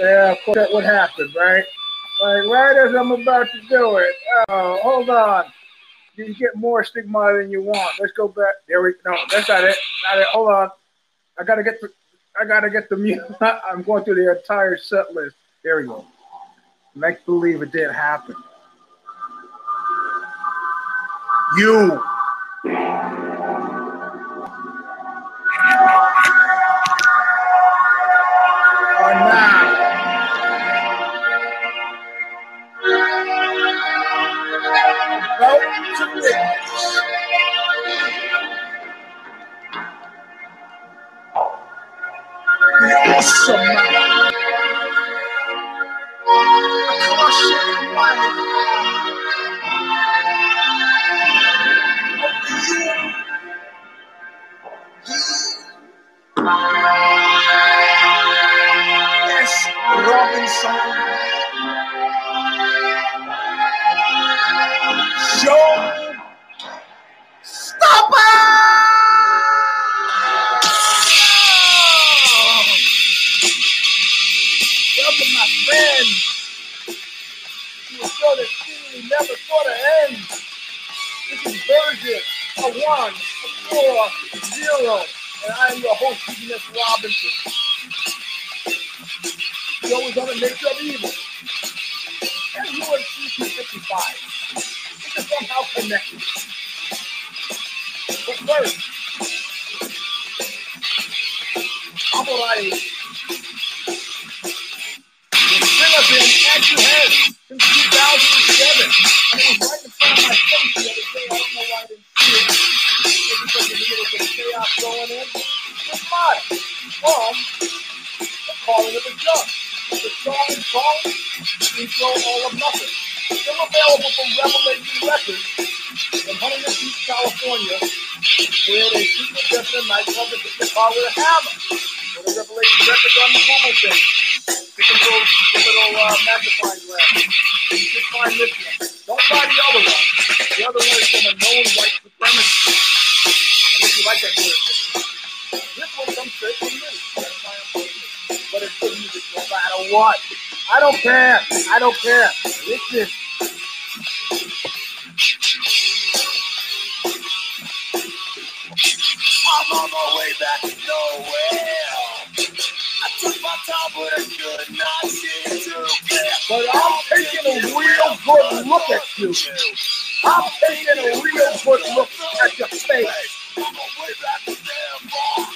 Yeah, of course, what happened, right? Like right as I'm about to do it. Oh, hold on. You get more stigma than you want. Let's go back. There we no, that's not it. Not it. Hold on. I gotta get the I gotta get the music. I'm going through the entire set list. There we go. Make believe it didn't happen. You the 140. And I am your host, Eugene S. Robinson. The always on the nature of evil. And you are 255. This is somehow connected. But first, I'm going to been at your head since 2007. And it right Intro All of Nothing. Still available from Revelation Records in Huntington Beach, California, where they secret just a nightclub that the car with a hammer. Go to Revelation Records on the Google thing. You can go the little uh, magnifying glass. You can find this one. Don't buy the other one. The other one is from a known white supremacist. And if you like that thing. This one comes straight from me. That's why I'm it. But it's good music no matter what. I don't care. I don't care. Listen. I'm on my way back to nowhere. I took my time, but I could not see too clear. But I'm taking a real good look at you. I'm taking a real good look at your face. I'm on my way back to damn.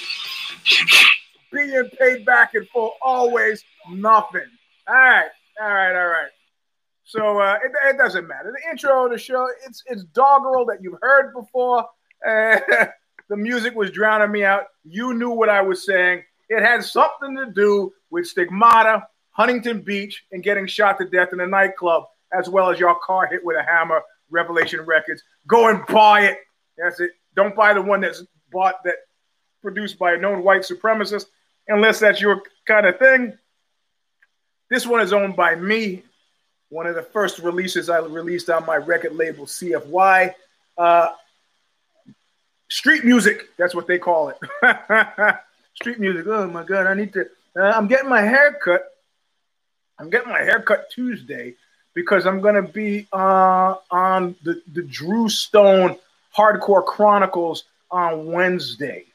Being paid back in full, always nothing. All right, all right, all right. So uh, it, it doesn't matter. The intro of the show, it's it's doggerel that you've heard before. Uh, the music was drowning me out. You knew what I was saying. It had something to do with stigmata, Huntington Beach, and getting shot to death in a nightclub, as well as your car hit with a hammer. Revelation Records. Go and buy it. That's it. Don't buy the one that's bought that produced by a known white supremacist, unless that's your kind of thing. This one is owned by me. One of the first releases I released on my record label CFY. Uh, street music, that's what they call it. street music. Oh my God, I need to. Uh, I'm getting my hair cut. I'm getting my hair cut Tuesday because I'm going to be uh, on the, the Drew Stone Hardcore Chronicles on Wednesday.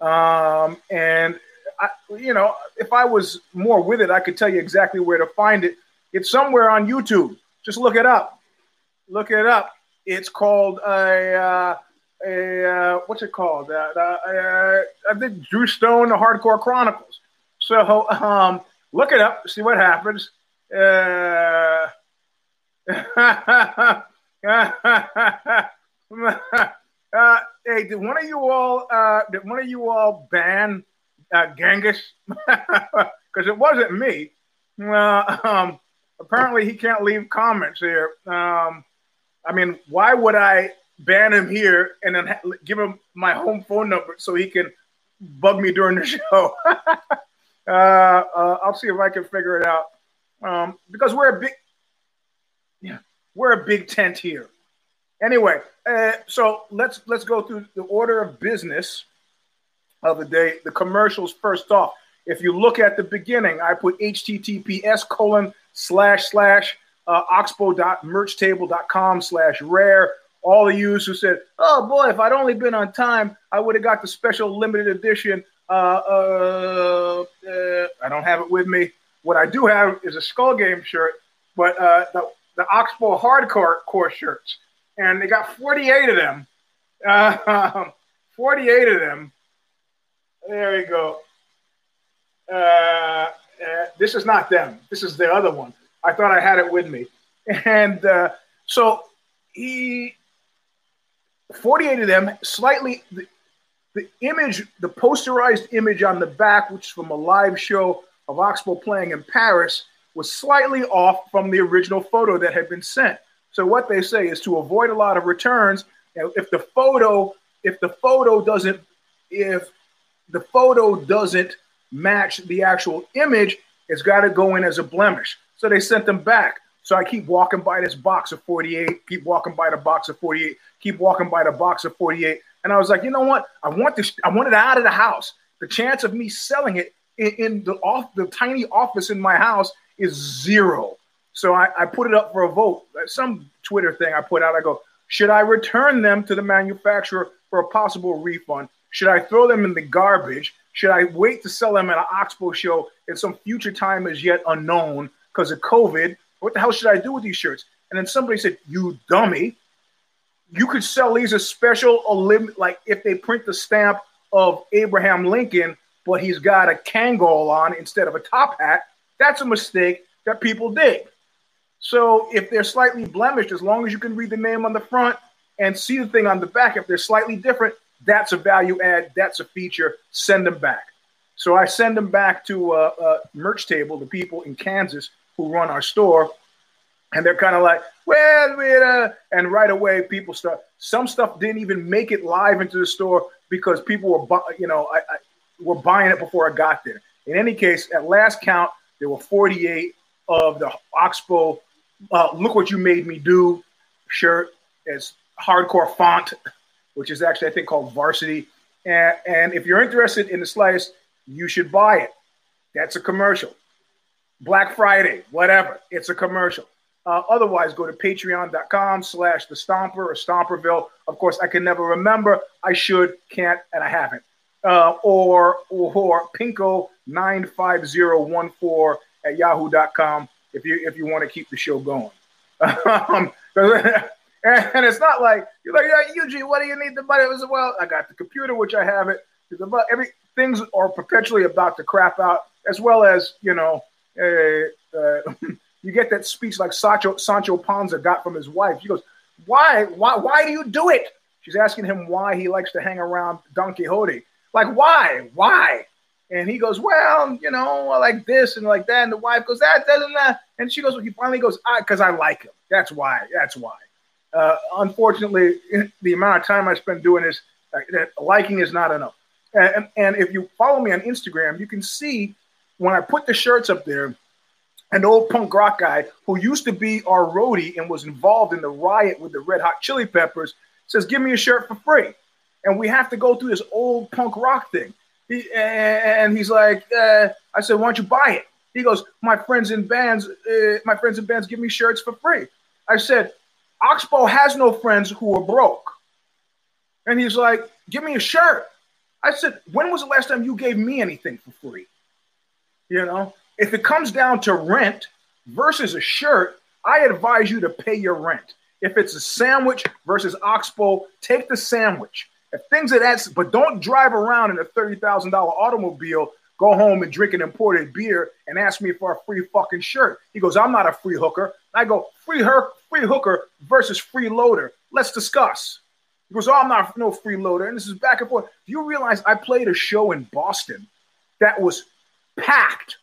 Um, and I, you know, if I was more with it, I could tell you exactly where to find it. It's somewhere on YouTube. Just look it up. Look it up. It's called a, uh, a uh, what's it called? Uh, uh, I think Drew Stone, the Hardcore Chronicles. So um, look it up. See what happens. Uh, uh, hey, did one of you all uh, did one of you all ban uh, Genghis? Because it wasn't me. Uh, um, apparently, he can't leave comments here. Um, I mean, why would I ban him here and then ha- give him my home phone number so he can bug me during the show? uh, uh, I'll see if I can figure it out. Um, because we're a big, yeah, we're a big tent here. Anyway, uh, so let's let's go through the order of business of the day. The commercials first off. If you look at the beginning, I put https colon slash slash uh, oxbow.merchtable.com slash rare. All the users who said, oh boy, if I'd only been on time, I would have got the special limited edition. Uh, uh, uh, I don't have it with me. What I do have is a Skull Game shirt, but uh, the, the Oxbow Hardcore core shirts. And they got 48 of them. Uh, 48 of them. There we go. Uh, uh, this is not them. This is the other one. I thought I had it with me. And uh, so he, 48 of them, slightly, the, the image, the posterized image on the back, which is from a live show of Oxbow playing in Paris, was slightly off from the original photo that had been sent. So what they say is to avoid a lot of returns, if the photo, if the photo doesn't, if the photo doesn't match the actual image, it's got to go in as a blemish. So they sent them back. So I keep walking by this box of 48, keep walking by the box of 48, keep walking by the box of 48. And I was like, you know what? I want this, I want it out of the house. The chance of me selling it in, in the off the tiny office in my house is zero. So I, I put it up for a vote. Some Twitter thing I put out. I go, should I return them to the manufacturer for a possible refund? Should I throw them in the garbage? Should I wait to sell them at an Oxbow show at some future time as yet unknown because of COVID? What the hell should I do with these shirts? And then somebody said, You dummy. You could sell these as special limit, like if they print the stamp of Abraham Lincoln, but he's got a Kangol on instead of a top hat. That's a mistake that people dig. So if they're slightly blemished, as long as you can read the name on the front and see the thing on the back, if they're slightly different, that's a value add. That's a feature. Send them back. So I send them back to uh, uh, Merch Table, the people in Kansas who run our store, and they're kind of like, well, uh, and right away people start. Some stuff didn't even make it live into the store because people were, bu- you know, I, I, were buying it before I got there. In any case, at last count, there were 48 of the Oxbow. Uh, Look what you made me do shirt. as hardcore font which is actually, I think, called Varsity. And, and if you're interested in the slice, you should buy it. That's a commercial. Black Friday, whatever, it's a commercial. Uh, otherwise, go to patreon.com slash the stomper or stomperville. Of course, I can never remember. I should, can't, and I haven't. Uh, or, or pinko95014 at yahoo.com if you if you want to keep the show going. um, and it's not like you're like, yeah, Eugene, what do you need the money? It was well, I got the computer, which I have it. About every things are perpetually about to crap out, as well as you know, uh, uh, you get that speech like Sancho Sancho Panza got from his wife. She goes, "Why, why, why do you do it?" She's asking him why he likes to hang around Don Quixote. Like, why, why? And he goes, well, you know, I like this and like that. And the wife goes, that doesn't that. And she goes, well, he finally goes, because I, I like him. That's why. That's why. Uh, unfortunately, the amount of time I spend doing this, uh, liking is not enough. And, and if you follow me on Instagram, you can see when I put the shirts up there, an old punk rock guy who used to be our roadie and was involved in the riot with the Red Hot Chili Peppers says, "Give me a shirt for free," and we have to go through this old punk rock thing. He, and he's like, uh, "I said, why don't you buy it?" He goes, "My friends in bands, uh, my friends in bands give me shirts for free." I said, Oxbow has no friends who are broke. And he's like, Give me a shirt. I said, When was the last time you gave me anything for free? You know, if it comes down to rent versus a shirt, I advise you to pay your rent. If it's a sandwich versus Oxbow, take the sandwich. If things are that, but don't drive around in a $30,000 automobile, go home and drink an imported beer and ask me for a free fucking shirt. He goes, I'm not a free hooker. I go, free her, free hooker versus freeloader. Let's discuss. He goes, Oh, I'm not no freeloader. And this is back and forth. Do you realize I played a show in Boston that was packed?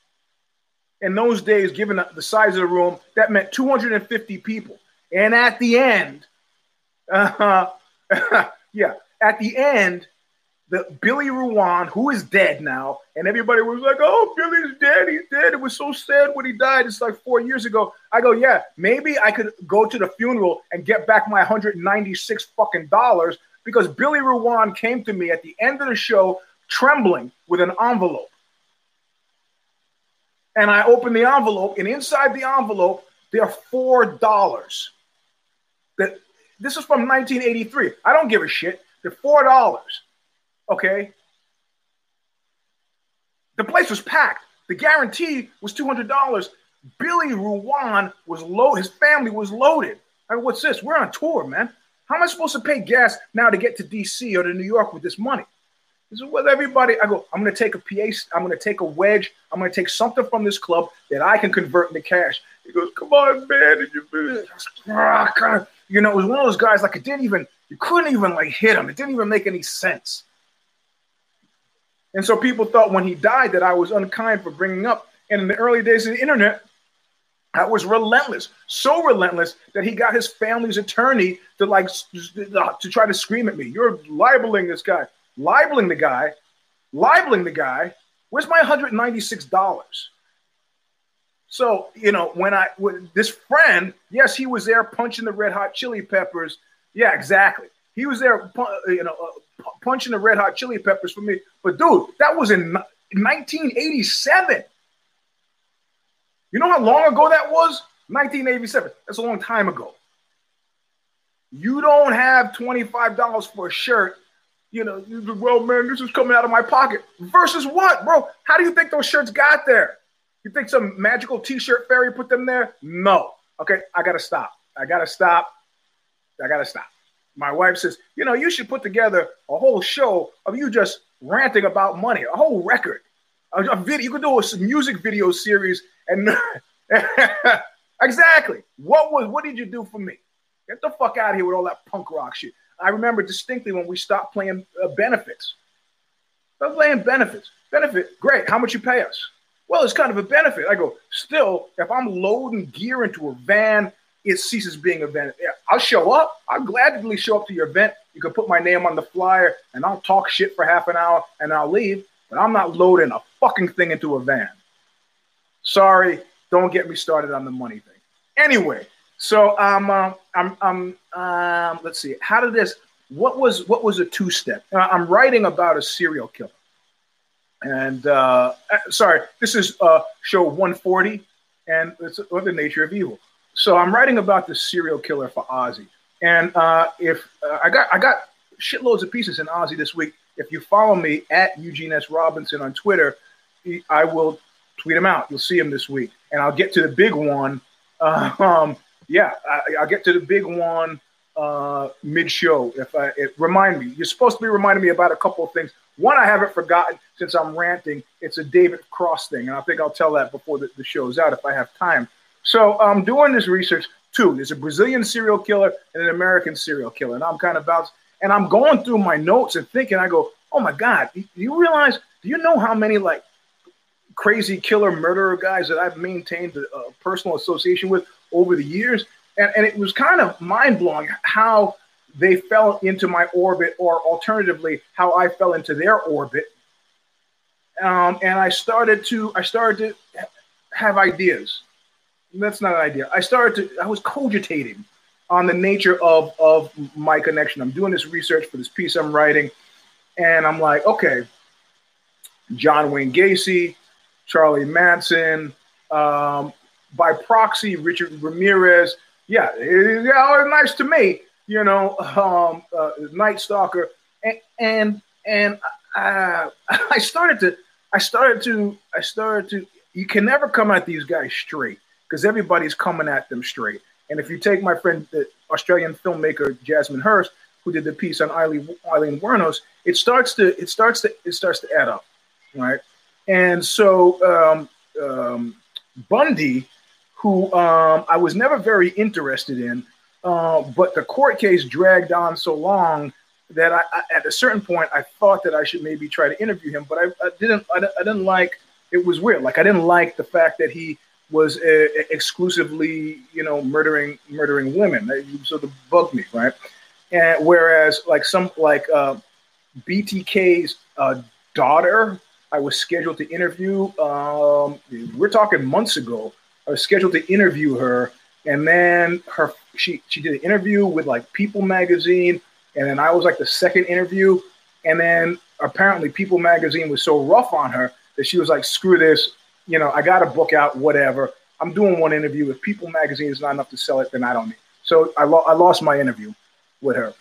In those days, given the size of the room, that meant 250 people. And at the end, uh, yeah, at the end, the Billy Ruane, who is dead now, and everybody was like, "Oh, Billy's dead. He's dead." It was so sad when he died. It's like four years ago. I go, "Yeah, maybe I could go to the funeral and get back my 196 fucking dollars because Billy Ruane came to me at the end of the show trembling with an envelope." And I open the envelope, and inside the envelope, there are four dollars. That this is from 1983. I don't give a shit. They're four dollars. Okay. The place was packed. The guarantee was two hundred dollars. Billy Ruane was low. His family was loaded. I mean, what's this? We're on tour, man. How am I supposed to pay gas now to get to DC or to New York with this money? This is with everybody. I go, I'm going to take a PA, I'm going to take a wedge. I'm going to take something from this club that I can convert into cash. He goes, come on, man. You know, it was one of those guys, like, it didn't even, you couldn't even, like, hit him. It didn't even make any sense. And so people thought when he died that I was unkind for bringing up. And in the early days of the internet, I was relentless, so relentless that he got his family's attorney to like to try to scream at me. You're libeling this guy libeling the guy, libeling the guy. Where's my $196? So, you know, when I, when this friend, yes, he was there punching the red hot chili peppers. Yeah, exactly. He was there, you know, uh, punching the red hot chili peppers for me. But dude, that was in 1987. You know how long ago that was? 1987. That's a long time ago. You don't have $25 for a shirt you know, well, man, this is coming out of my pocket. Versus what, bro? How do you think those shirts got there? You think some magical t-shirt fairy put them there? No. Okay, I gotta stop. I gotta stop. I gotta stop. My wife says, you know, you should put together a whole show of you just ranting about money, a whole record, a, a video. You could do a music video series, and exactly what was what did you do for me? Get the fuck out of here with all that punk rock shit. I remember distinctly when we stopped playing uh, benefits. Stop playing benefits. Benefit, great. How much you pay us? Well, it's kind of a benefit. I go, still, if I'm loading gear into a van, it ceases being a benefit. Yeah, I'll show up. I'll gladly show up to your event. You can put my name on the flyer and I'll talk shit for half an hour and I'll leave. But I'm not loading a fucking thing into a van. Sorry, don't get me started on the money thing. Anyway, so um, uh, I'm, I'm, um, let's see. How did this? What was what was a two step? Uh, I'm writing about a serial killer, and uh, uh sorry, this is uh, show 140, and it's the nature of evil. So I'm writing about the serial killer for OZY, and uh, if uh, I got I got shitloads of pieces in OZY this week. If you follow me at Eugene S. Robinson on Twitter, I will tweet them out. You'll see them this week, and I'll get to the big one. um, yeah, I, will get to the big one uh, mid show. If I remind me, you're supposed to be reminding me about a couple of things. One, I haven't forgotten since I'm ranting. It's a David Cross thing, and I think I'll tell that before the, the show's out if I have time. So I'm doing this research. Two, there's a Brazilian serial killer and an American serial killer, and I'm kind of about, and I'm going through my notes and thinking. I go, oh my god, do you realize? Do you know how many like crazy killer murderer guys that I've maintained a, a personal association with over the years. And, and it was kind of mind blowing how they fell into my orbit, or alternatively, how I fell into their orbit. Um, and I started to I started to have ideas. That's not an idea. I started to I was cogitating on the nature of of my connection. I'm doing this research for this piece I'm writing, and I'm like, okay, John Wayne Gacy, Charlie Manson, um, by proxy, Richard Ramirez. Yeah, yeah, all nice to me. You know, um, uh, Night Stalker, and and, and uh, I started to, I started to, I started to. You can never come at these guys straight because everybody's coming at them straight. And if you take my friend, the Australian filmmaker Jasmine Hurst, who did the piece on Eileen, Aileen Wuornos, it starts to, it starts to, it starts to add up, right? And so um, um, Bundy who um, I was never very interested in, uh, but the court case dragged on so long that I, I, at a certain point I thought that I should maybe try to interview him, but I, I didn't. I, didn't like. It was weird. Like I didn't like the fact that he was uh, exclusively, you know, murdering murdering women. That sort of bugged me, right? And whereas like some like uh, BTK's uh, daughter, I was scheduled to interview. Um, we're talking months ago I was scheduled to interview her, and then her she she did an interview with like People magazine, and then I was like the second interview, and then apparently People magazine was so rough on her that she was like, "Screw this, you know, I got a book out, whatever. I'm doing one interview. If People Magazine is not enough to sell it, then I don't need. So I, lo- I lost my interview with her.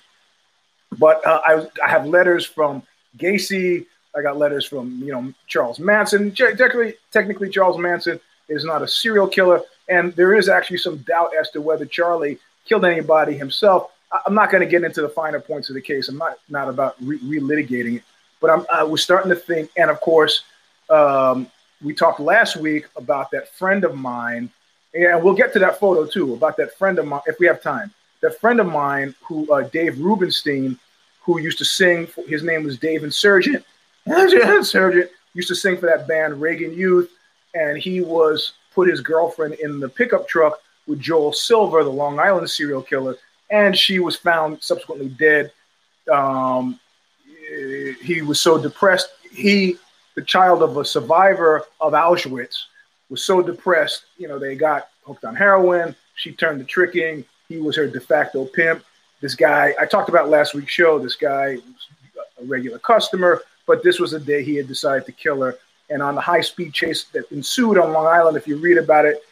But uh, I, I have letters from Gacy. I got letters from you know Charles Manson. Technically, technically Charles Manson is not a serial killer, and there is actually some doubt as to whether Charlie killed anybody himself. I'm not going to get into the finer points of the case. I'm not not about re- relitigating it, but I'm, I was starting to think, and of course, um, we talked last week about that friend of mine, and we'll get to that photo too about that friend of mine if we have time. That friend of mine, who uh, Dave Rubinstein, who used to sing. His name was Dave Insurgent. Insurgent used to sing for that band Reagan Youth, and he was put his girlfriend in the pickup truck with Joel Silver, the Long Island serial killer, and she was found subsequently dead. Um, he was so depressed. He, the child of a survivor of Auschwitz, was so depressed. You know, they got hooked on heroin. She turned to tricking. He was her de facto pimp. This guy, I talked about last week's show. This guy was a regular customer, but this was the day he had decided to kill her. And on the high speed chase that ensued on Long Island, if you read about it,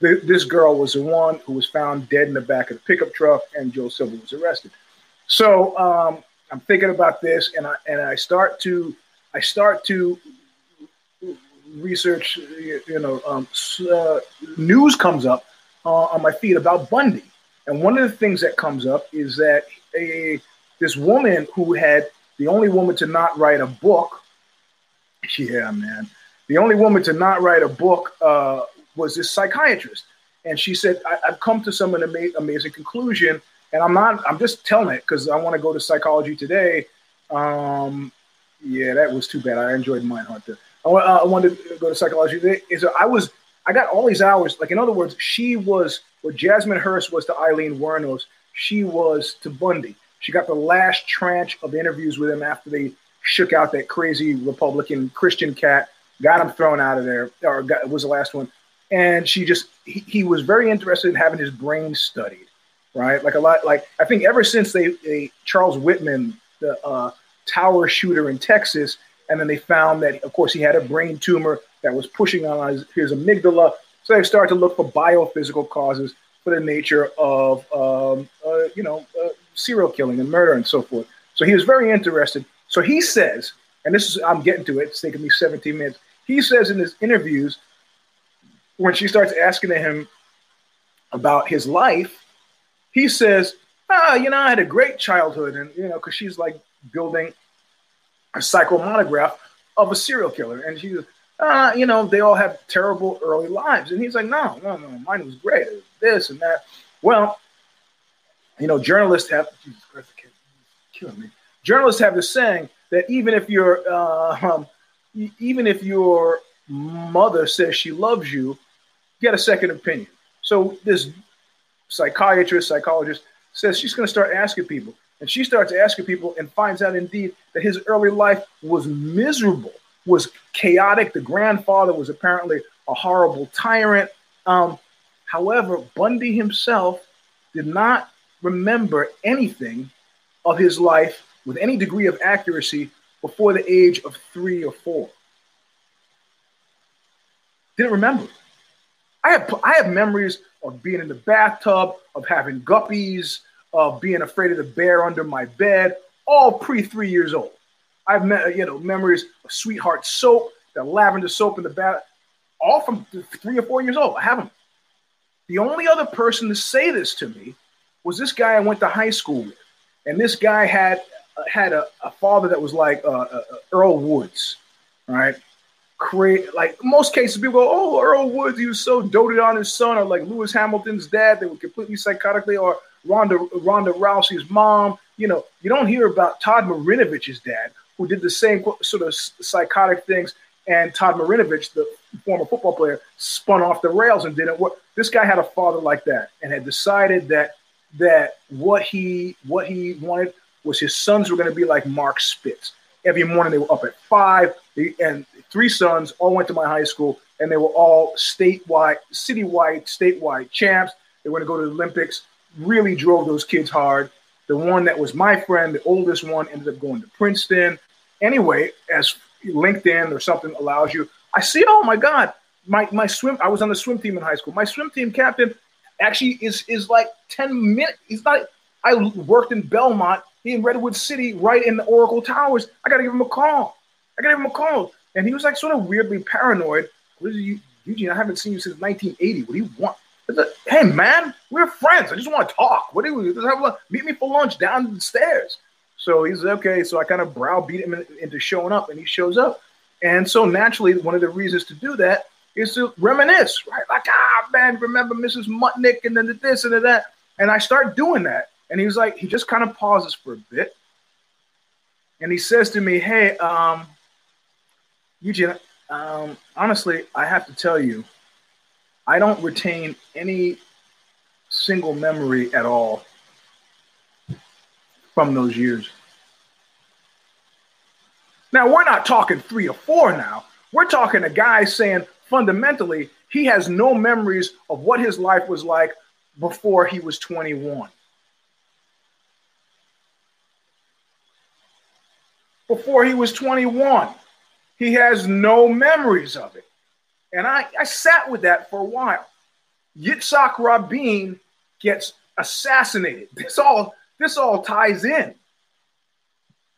this girl was the one who was found dead in the back of the pickup truck, and Joe Silver was arrested. So um, I'm thinking about this, and I and I start to I start to research. You know, um, uh, news comes up uh, on my feed about Bundy, and one of the things that comes up is that a this woman who had the only woman to not write a book. Yeah, man. The only woman to not write a book uh, was this psychiatrist. And she said, I, have come to some ama- amazing conclusion. And I'm not, I'm just telling it because I want to go to psychology today. Um, yeah, that was too bad. I enjoyed Mindhunter. I, uh, I wanted to go to psychology today. So I was, I got all these hours. Like, in other words, she was what Jasmine Hurst was to Aileen Wuornos. She was to Bundy. She got the last tranche of interviews with him after they shook out that crazy Republican Christian cat, got him thrown out of there, or got, was the last one and she just he, he, was very interested in having his brain studied right like a lot like i think ever since they, they charles whitman the uh, tower shooter in texas and then they found that of course he had a brain tumor that was pushing on his, his amygdala. So they started to look for biophysical causes for the nature of um, uh, you know uh, serial killing and murder and so forth. So he was very interested. So he says and this is i'm getting to it it's taking me 17 minutes. He says in his interviews when she starts asking him about his life, he says, "Ah, you know, I had a great childhood," and you know, because she's like building a psychomonograph of a serial killer, and she goes, "Ah, you know, they all have terrible early lives," and he's like, "No, no, no, mine was great. Was this and that." Well, you know, journalists have Jesus Christ, killing me. Journalists have this saying that even if you're, uh, um, even if your mother says she loves you, get a second opinion. So this psychiatrist, psychologist says she's going to start asking people. And she starts asking people and finds out indeed that his early life was miserable, was chaotic. The grandfather was apparently a horrible tyrant. Um, however, Bundy himself did not remember anything of his life with any degree of accuracy before the age of three or four. Didn't remember. I have I have memories of being in the bathtub, of having guppies, of being afraid of the bear under my bed, all pre three years old. I've met you know memories of sweetheart soap, the lavender soap in the bath, all from three or four years old. I have them. The only other person to say this to me was this guy I went to high school with, and this guy had had a, a father that was like uh, uh, Earl Woods, right? create like most cases people go oh earl woods he was so doted on his son or like lewis hamilton's dad they were completely psychotically or ronda ronda rousey's mom you know you don't hear about todd marinovich's dad who did the same sort of psychotic things and todd marinovich the former football player spun off the rails and didn't work this guy had a father like that and had decided that that what he what he wanted was his sons were going to be like mark spitz every morning they were up at five and three sons all went to my high school, and they were all statewide, citywide, statewide champs. They were going to go to the Olympics. Really drove those kids hard. The one that was my friend, the oldest one, ended up going to Princeton. Anyway, as LinkedIn or something allows you, I see, oh my God, my my swim. I was on the swim team in high school. My swim team captain actually is is like ten minutes. He's not. I worked in Belmont. In Redwood City, right in the Oracle Towers. I got to give him a call. I got to give him a call, and he was like sort of weirdly paranoid. What is you, Eugene? I haven't seen you since 1980. What do you want? Hey man, we're friends. I just want to talk. What do we? Just have meet me for lunch down the stairs. So he's okay. So I kind of browbeat him into showing up, and he shows up. And so naturally, one of the reasons to do that is to reminisce, right? Like, ah, man, remember Mrs. Mutnick and then the this and the that. And I start doing that. And he was like, he just kind of pauses for a bit. And he says to me, hey, um, Eugene, um, honestly, I have to tell you, I don't retain any single memory at all from those years. Now, we're not talking three or four now. We're talking a guy saying fundamentally he has no memories of what his life was like before he was 21. Before he was 21, he has no memories of it. And I, I sat with that for a while. Yitzhak Rabin gets assassinated. This all this all ties in.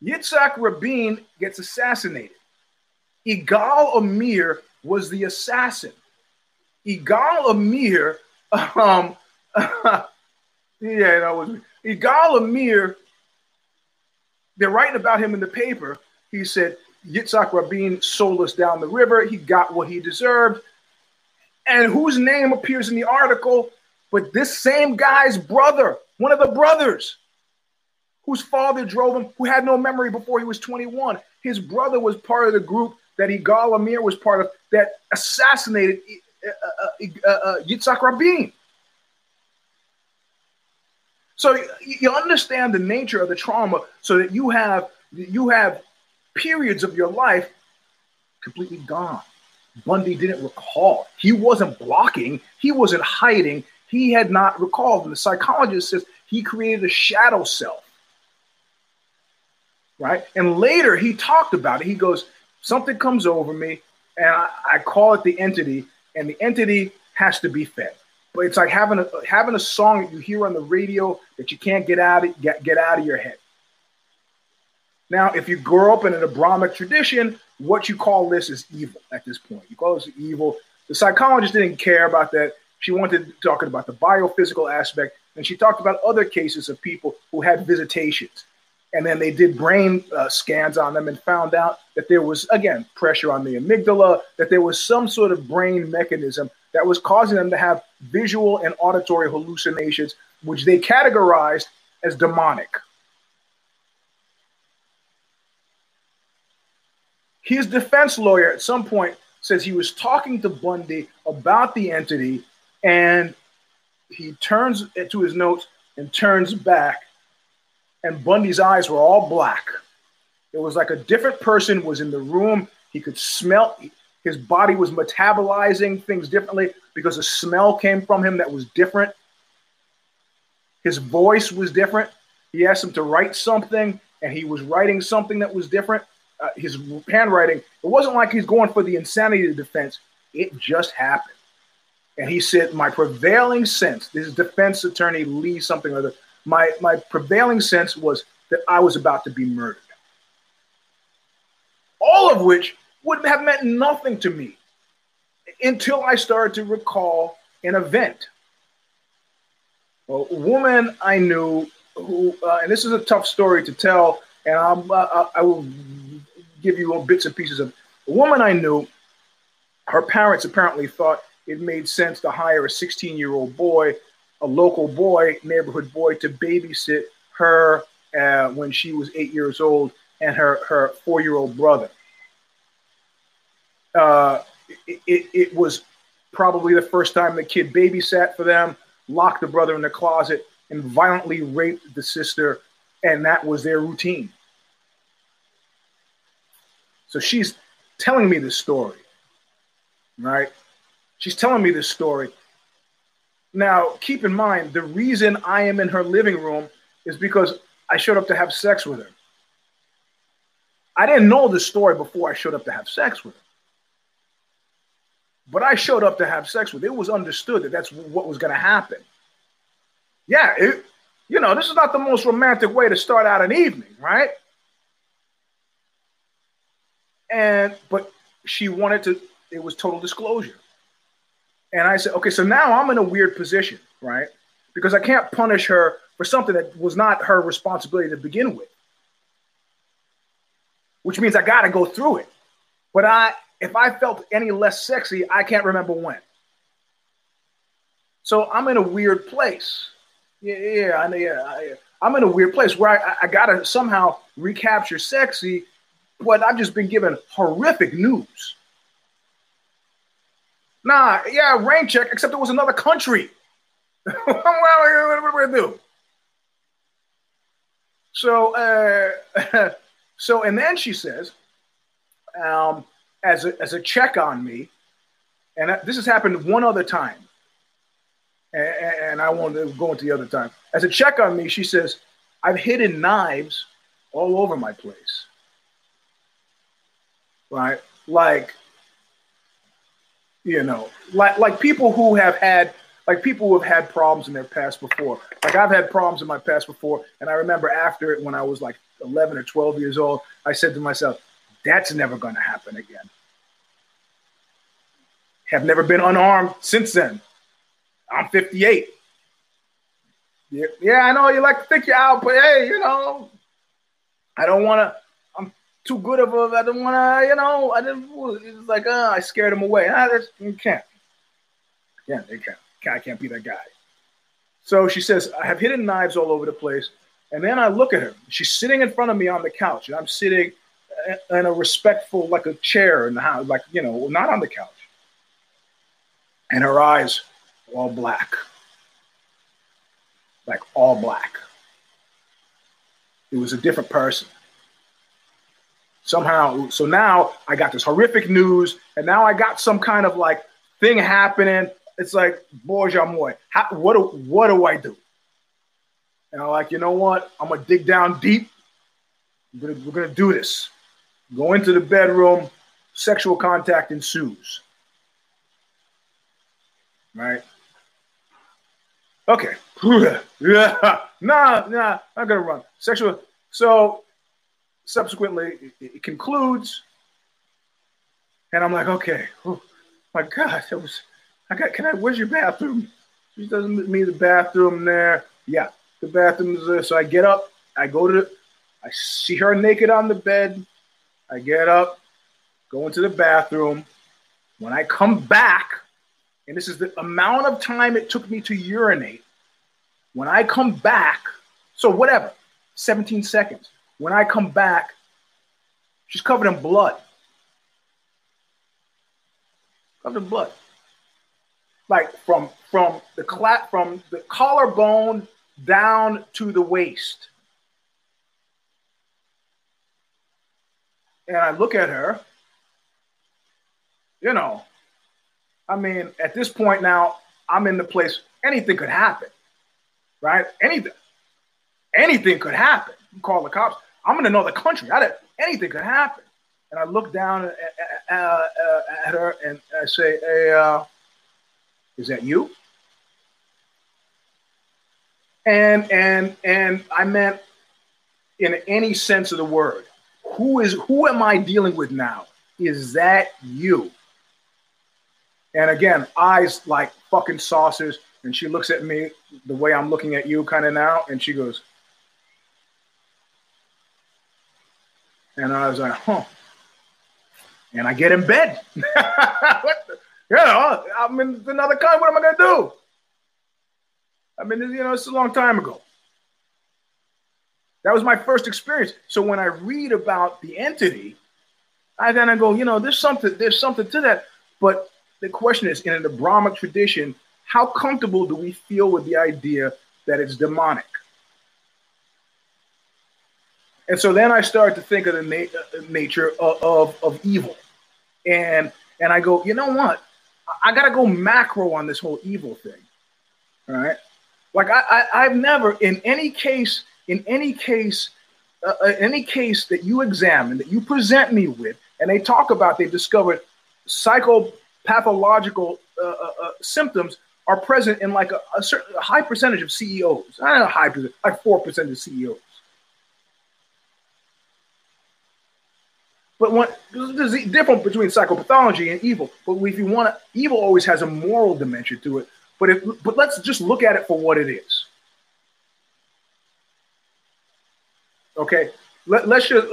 Yitzhak Rabin gets assassinated. Yigal Amir was the assassin. Yigal Amir, um, yeah, that was Yigal Amir. They're writing about him in the paper. He said Yitzhak Rabin sold us down the river. He got what he deserved. And whose name appears in the article? But this same guy's brother, one of the brothers, whose father drove him, who had no memory before he was 21. His brother was part of the group that Yigal Amir was part of that assassinated uh, uh, uh, uh, Yitzhak Rabin. So you understand the nature of the trauma, so that you have you have periods of your life completely gone. Bundy didn't recall. He wasn't blocking. He wasn't hiding. He had not recalled. And the psychologist says he created a shadow self right? And later he talked about it. He goes, something comes over me, and I, I call it the entity, and the entity has to be fed. But it's like having a having a song that you hear on the radio that you can't get out of get, get out of your head. Now, if you grow up in an Abrahamic tradition, what you call this is evil at this point. You call this evil. The psychologist didn't care about that. She wanted to talk about the biophysical aspect, and she talked about other cases of people who had visitations and then they did brain uh, scans on them and found out that there was, again, pressure on the amygdala, that there was some sort of brain mechanism that was causing them to have visual and auditory hallucinations, which they categorized as demonic. His defense lawyer at some point says he was talking to Bundy about the entity and he turns to his notes and turns back and Bundy's eyes were all black. It was like a different person was in the room. He could smell, his body was metabolizing things differently because a smell came from him that was different. His voice was different. He asked him to write something, and he was writing something that was different. Uh, his handwriting, it wasn't like he's going for the insanity defense. It just happened. And he said, My prevailing sense, this is defense attorney Lee, something or other, my my prevailing sense was that I was about to be murdered. All of which would have meant nothing to me until I started to recall an event. A woman I knew who, uh, and this is a tough story to tell, and I'm, uh, I will give you little bits and pieces of a woman I knew. Her parents apparently thought it made sense to hire a 16 year old boy a local boy, neighborhood boy, to babysit her uh, when she was eight years old and her, her four year old brother. Uh, it, it, it, was probably the first time the kid babysat for them, locked the brother in the closet, and violently raped the sister, and that was their routine. So she's telling me this story, right? She's telling me this story, now, keep in mind, the reason I am in her living room is because I showed up to have sex with her. I didn't know the story before I showed up to have sex with her. but I showed up to have sex with. It was understood that that's what was going to happen. Yeah, it, you know, this is not the most romantic way to start out an evening, right? And but she wanted to. It was total disclosure. And I said, okay, so now I'm in a weird position, right? Because I can't punish her for something that was not her responsibility to begin with. Which means I got to go through it. But I, if I felt any less sexy, I can't remember when. So I'm in a weird place. Yeah, yeah, I, yeah. I, I'm in a weird place where I, I got to somehow recapture sexy, but I've just been given horrific news. Nah, yeah, rain check, except it was another country. what are we gonna do? So, uh, so, and then she says, um, as a, as a check on me, and this has happened one other time, and, and I won't go into the other time. As a check on me, she says, I've hidden knives all over my place. Right? Like you know, like like people who have had like people who have had problems in their past before. Like I've had problems in my past before, and I remember after it when I was like 11 or 12 years old, I said to myself, "That's never going to happen again." Have never been unarmed since then. I'm 58. Yeah, yeah, I know you like to think you're out, but hey, you know, I don't want to too good of a. I didn't want to, you know. I didn't. It was like, uh, I scared him away. Ah, that's, you can't. Yeah, they can't. I can't be that guy. So she says, I have hidden knives all over the place. And then I look at her. She's sitting in front of me on the couch, and I'm sitting in a respectful, like a chair in the house, like you know, not on the couch. And her eyes, all black, like all black. It was a different person somehow. So now I got this horrific news, and now I got some kind of like thing happening. It's like, boy, what do, what do I do? And I'm like, you know what? I'm gonna dig down deep. We're gonna, we're gonna do this. Go into the bedroom. Sexual contact ensues. Right. Okay. Nah, nah. I'm gonna run. Sexual. So subsequently, it, concludes, and I'm like, okay, oh, my God, that was. I got. Can I? Where's your bathroom? She doesn't mean the bathroom there. Yeah, the bathroom is there. So I get up. I go to. I see her naked on the bed. I get up, go into the bathroom. When I come back, and this is the amount of time it took me to urinate. When I come back, so whatever, 17 seconds. When I come back, she's covered in blood. Covered in blood. Like from from the cla- from the collarbone down to the waist. And I look at her, you know, I mean, at this point now, I'm in the place, anything could happen, right? Anything, anything could happen. You call the cops. I'm in another country. I anything could happen. And I look down at, at, uh, at her and I say, "Hey, uh, is that you?" And and and I meant in any sense of the word. Who is who am I dealing with now? Is that you? And again, eyes like fucking saucers. And she looks at me the way I'm looking at you kind of now. And she goes, And I was like, huh. And I get in bed. what the, know, oh, I'm in another country. What am I going to do? I mean, you know, it's a long time ago. That was my first experience. So when I read about the entity, I then I go, you know, there's something, there's something to that. But the question is, in the Abrahamic tradition, how comfortable do we feel with the idea that it's demonic? And so then I start to think of the na- uh, nature of, of, of, evil. And and I go, you know what? I, got to go macro on this whole evil thing. All right. Like I, I, have never, in any case, in any case, uh, uh, any case that you examine, that you present me with, and they talk about, they discovered psychopathological uh, uh, uh, symptoms are present in like a, a certain a high percentage of CEOs. I don't know high percent, like four percent of CEOs. But when, there's a difference between psychopathology and evil. But if you want to, evil always has a moral dimension to it. But if, but let's just look at it for what it is. Okay, Let, us just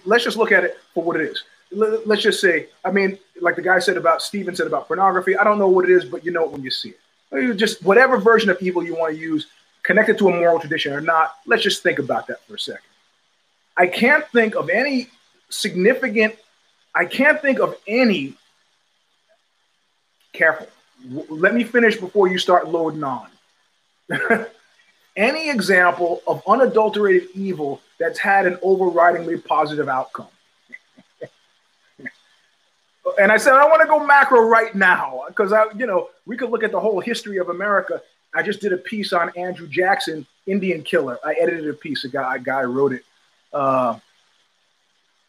let's just look at it for what it is. Let, let's just say, I mean, like the guy said about Steven said about pornography. I don't know what it is, but you know it when you see it. Just whatever version of evil you want to use, connected to a moral tradition or not. Let's just think about that for a second. I can't think of any significant. I can't think of any. Careful. Let me finish before you start loading on. any example of unadulterated evil that's had an overridingly positive outcome. and I said, I want to go macro right now because I, you know, we could look at the whole history of America. I just did a piece on Andrew Jackson, Indian killer. I edited a piece. A guy, a guy wrote it. Uh,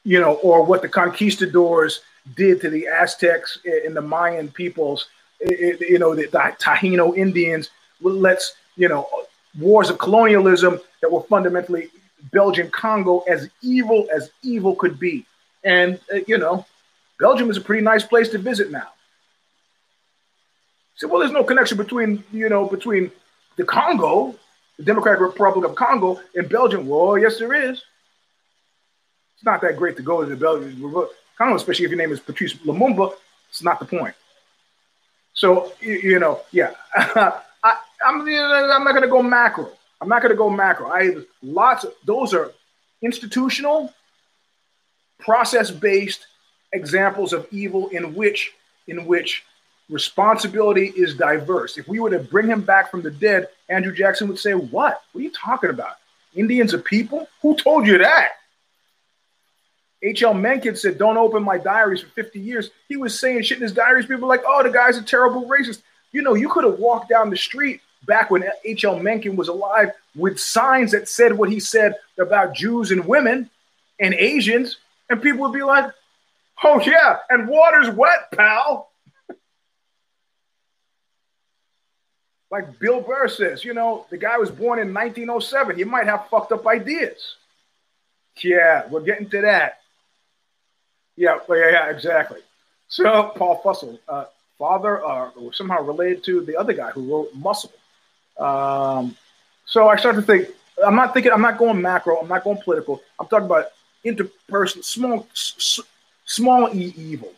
you know, or what the conquistadors did to the Aztecs and the Mayan peoples, it, you know, the, the Taino Indians. Let's, you know, wars of colonialism that were fundamentally Belgian Congo as evil as evil could be. And, uh, you know, Belgium is a pretty nice place to visit now. So, well, there's no connection between, you know, between the Congo, the Democratic Republic of Congo, and Belgium. Well, yes, there is it's not that great to go to the Belgian Congo, especially if your name is Patrice Lumumba. It's not the point. So you, know, yeah, I, I'm I'm not going to go macro. I'm not going to go macro. I lots of those are institutional, process-based examples of evil in which in which responsibility is diverse. If we were to bring him back from the dead, Andrew Jackson would say, "What? What are you talking about? Indians are people? Who told you that?" H.L. Mencken said, Don't open my diaries for 50 years. He was saying shit in his diaries. People were like, Oh, the guy's a terrible racist. You know, you could have walked down the street back when H.L. Mencken was alive with signs that said what he said about Jews and women and Asians, and people would be like, Oh, yeah, and water's wet, pal. like Bill Burr says, you know, the guy was born in 1907. He might have fucked up ideas. Yeah, we're getting to that. Yeah, yeah, yeah, exactly. So Paul Fussell, uh, father, uh, somehow related to the other guy who wrote Muscle. Um, so I start to think. I'm not thinking. I'm not going macro. I'm not going political. I'm talking about interpersonal, small, s- small e evil.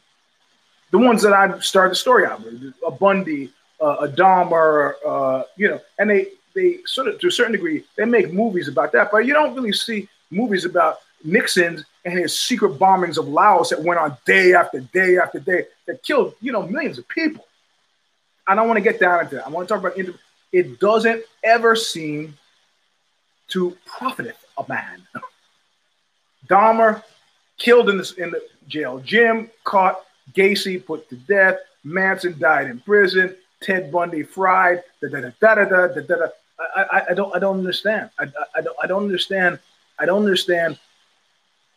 The ones that I started the story out with, a Bundy, uh, a Dahmer, uh, you know, and they they sort of to a certain degree they make movies about that, but you don't really see movies about Nixon's and his secret bombings of Laos that went on day after day after day that killed, you know, millions of people. I don't want to get down into that. I want to talk about it It doesn't ever seem to profit a man. Dahmer killed in, this, in the jail. Jim caught. Gacy put to death. Manson died in prison. Ted Bundy fried. Da, da, da, da, da, da, da, da. I, I, I don't I don't understand. I, I, I don't I don't understand. I don't understand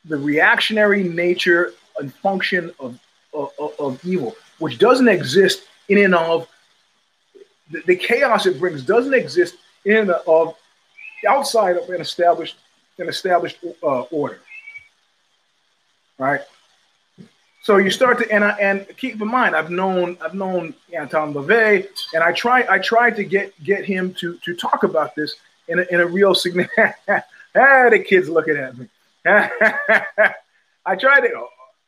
the reactionary nature and function of, of, of evil, which doesn't exist in and of the, the, chaos it brings doesn't exist in and of outside of an established an established uh, order. Right. So you start to and I, and keep in mind I've known I've known Anton LaVey and I try I tried to get get him to to talk about this in a, in a real significant. ah, the kids looking at me. I tried to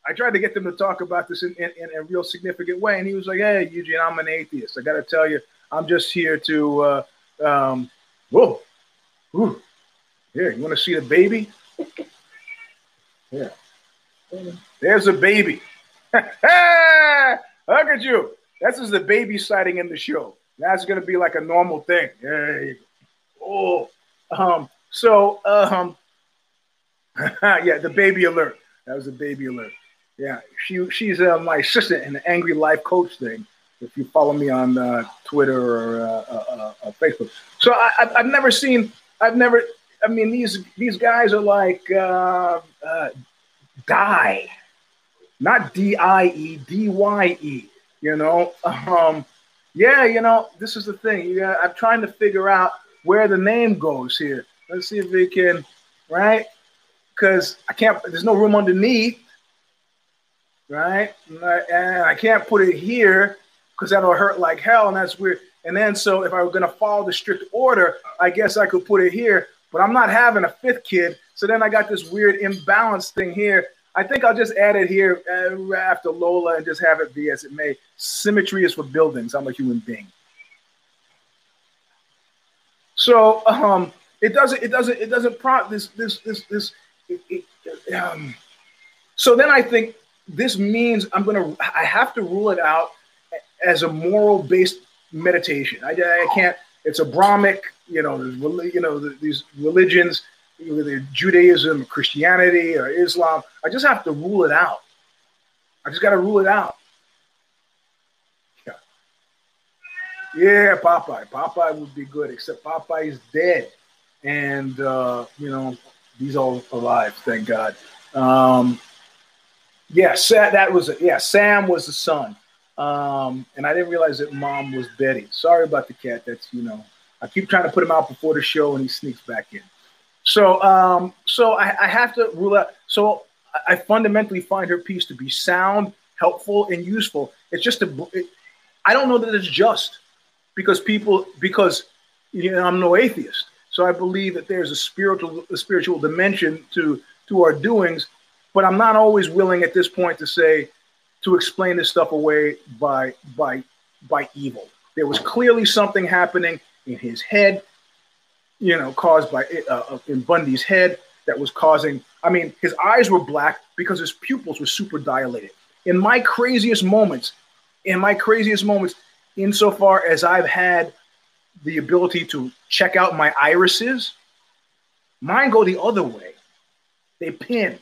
I tried to get them to talk about this in, in, in, a real significant way, and he was like, "Hey, Eugene, I'm an atheist. I got to tell you, I'm just here to, uh, um, whoa, here. You want to see the baby? Yeah, there's a baby. Look at you. This is the baby sighting in the show. That's gonna be like a normal thing. Hey, oh, um, so um, yeah, the baby alert. That was a baby alert. Yeah, she she's uh, my assistant in the Angry Life Coach thing. If you follow me on uh, Twitter or uh, uh, uh, uh Facebook, so I, have never seen. I've never. I mean, these these guys are like die, not D I E D Y E. You know, um, yeah, you know, this is the thing. Yeah, I'm trying to figure out where the name goes here. Let's see if we can, right? Because I can't. There's no room underneath, right? And I can't put it here because that'll hurt like hell, and that's weird. And then, so if I were to follow the strict order, I guess I could put it here, but I'm not having a fifth kid. So then I got this weird imbalance thing here. I think I'll just add it here uh, after Lola and just have it be as it may. Symmetry is for buildings. I'm a human being. So um, it doesn't, it doesn't, it doesn't prompt this, this, this, this. Um, so then I think this means I'm gonna, I have to rule it out as a moral based meditation. I, I can't. It's Abrahamic, you know, you know, these religions, either Judaism, Christianity, or Islam. I just have to rule it out. I just got to rule it out. Yeah. Yeah, Popeye. Popeye would be good, except Popeye is dead, and uh, you know he's all alive. Thank God. Um, yeah, that was. Yeah, Sam was the son. Um, and I didn't realize that mom was Betty. Sorry about the cat. That's you know, I keep trying to put him out before the show, and he sneaks back in. So, um, so I, I have to rule out. So I fundamentally find her piece to be sound, helpful, and useful. It's just a. It, I don't know that it's just because people because you know I'm no atheist, so I believe that there's a spiritual a spiritual dimension to to our doings, but I'm not always willing at this point to say to explain this stuff away by by by evil. There was clearly something happening in his head, you know, caused by uh, uh, in Bundy's head that was causing. I mean, his eyes were black because his pupils were super dilated. In my craziest moments, in my craziest moments, insofar as I've had the ability to check out my irises, mine go the other way. They pin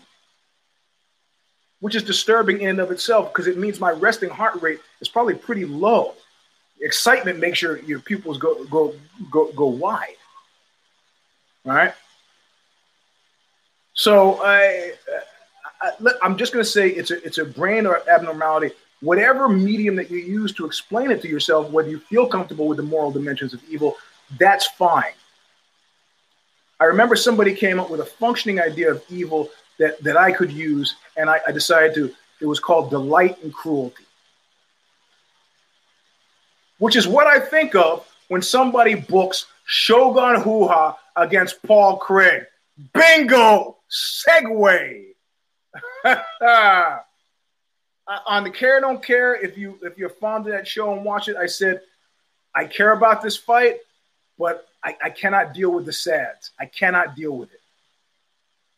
which is disturbing in and of itself because it means my resting heart rate is probably pretty low. Excitement makes your, your pupils go go go go wide. All right. So I, I I'm just going to say it's a it's a brain or abnormality. Whatever medium that you use to explain it to yourself, whether you feel comfortable with the moral dimensions of evil, that's fine. I remember somebody came up with a functioning idea of evil that, that I could use, and I, I decided to, it was called Delight in Cruelty, which is what I think of when somebody books Shogun Rua against Paul Craig. Bingo! Segue! on the care don't care if you if you're fond of that show and watch it i said i care about this fight but I, I cannot deal with the sads i cannot deal with it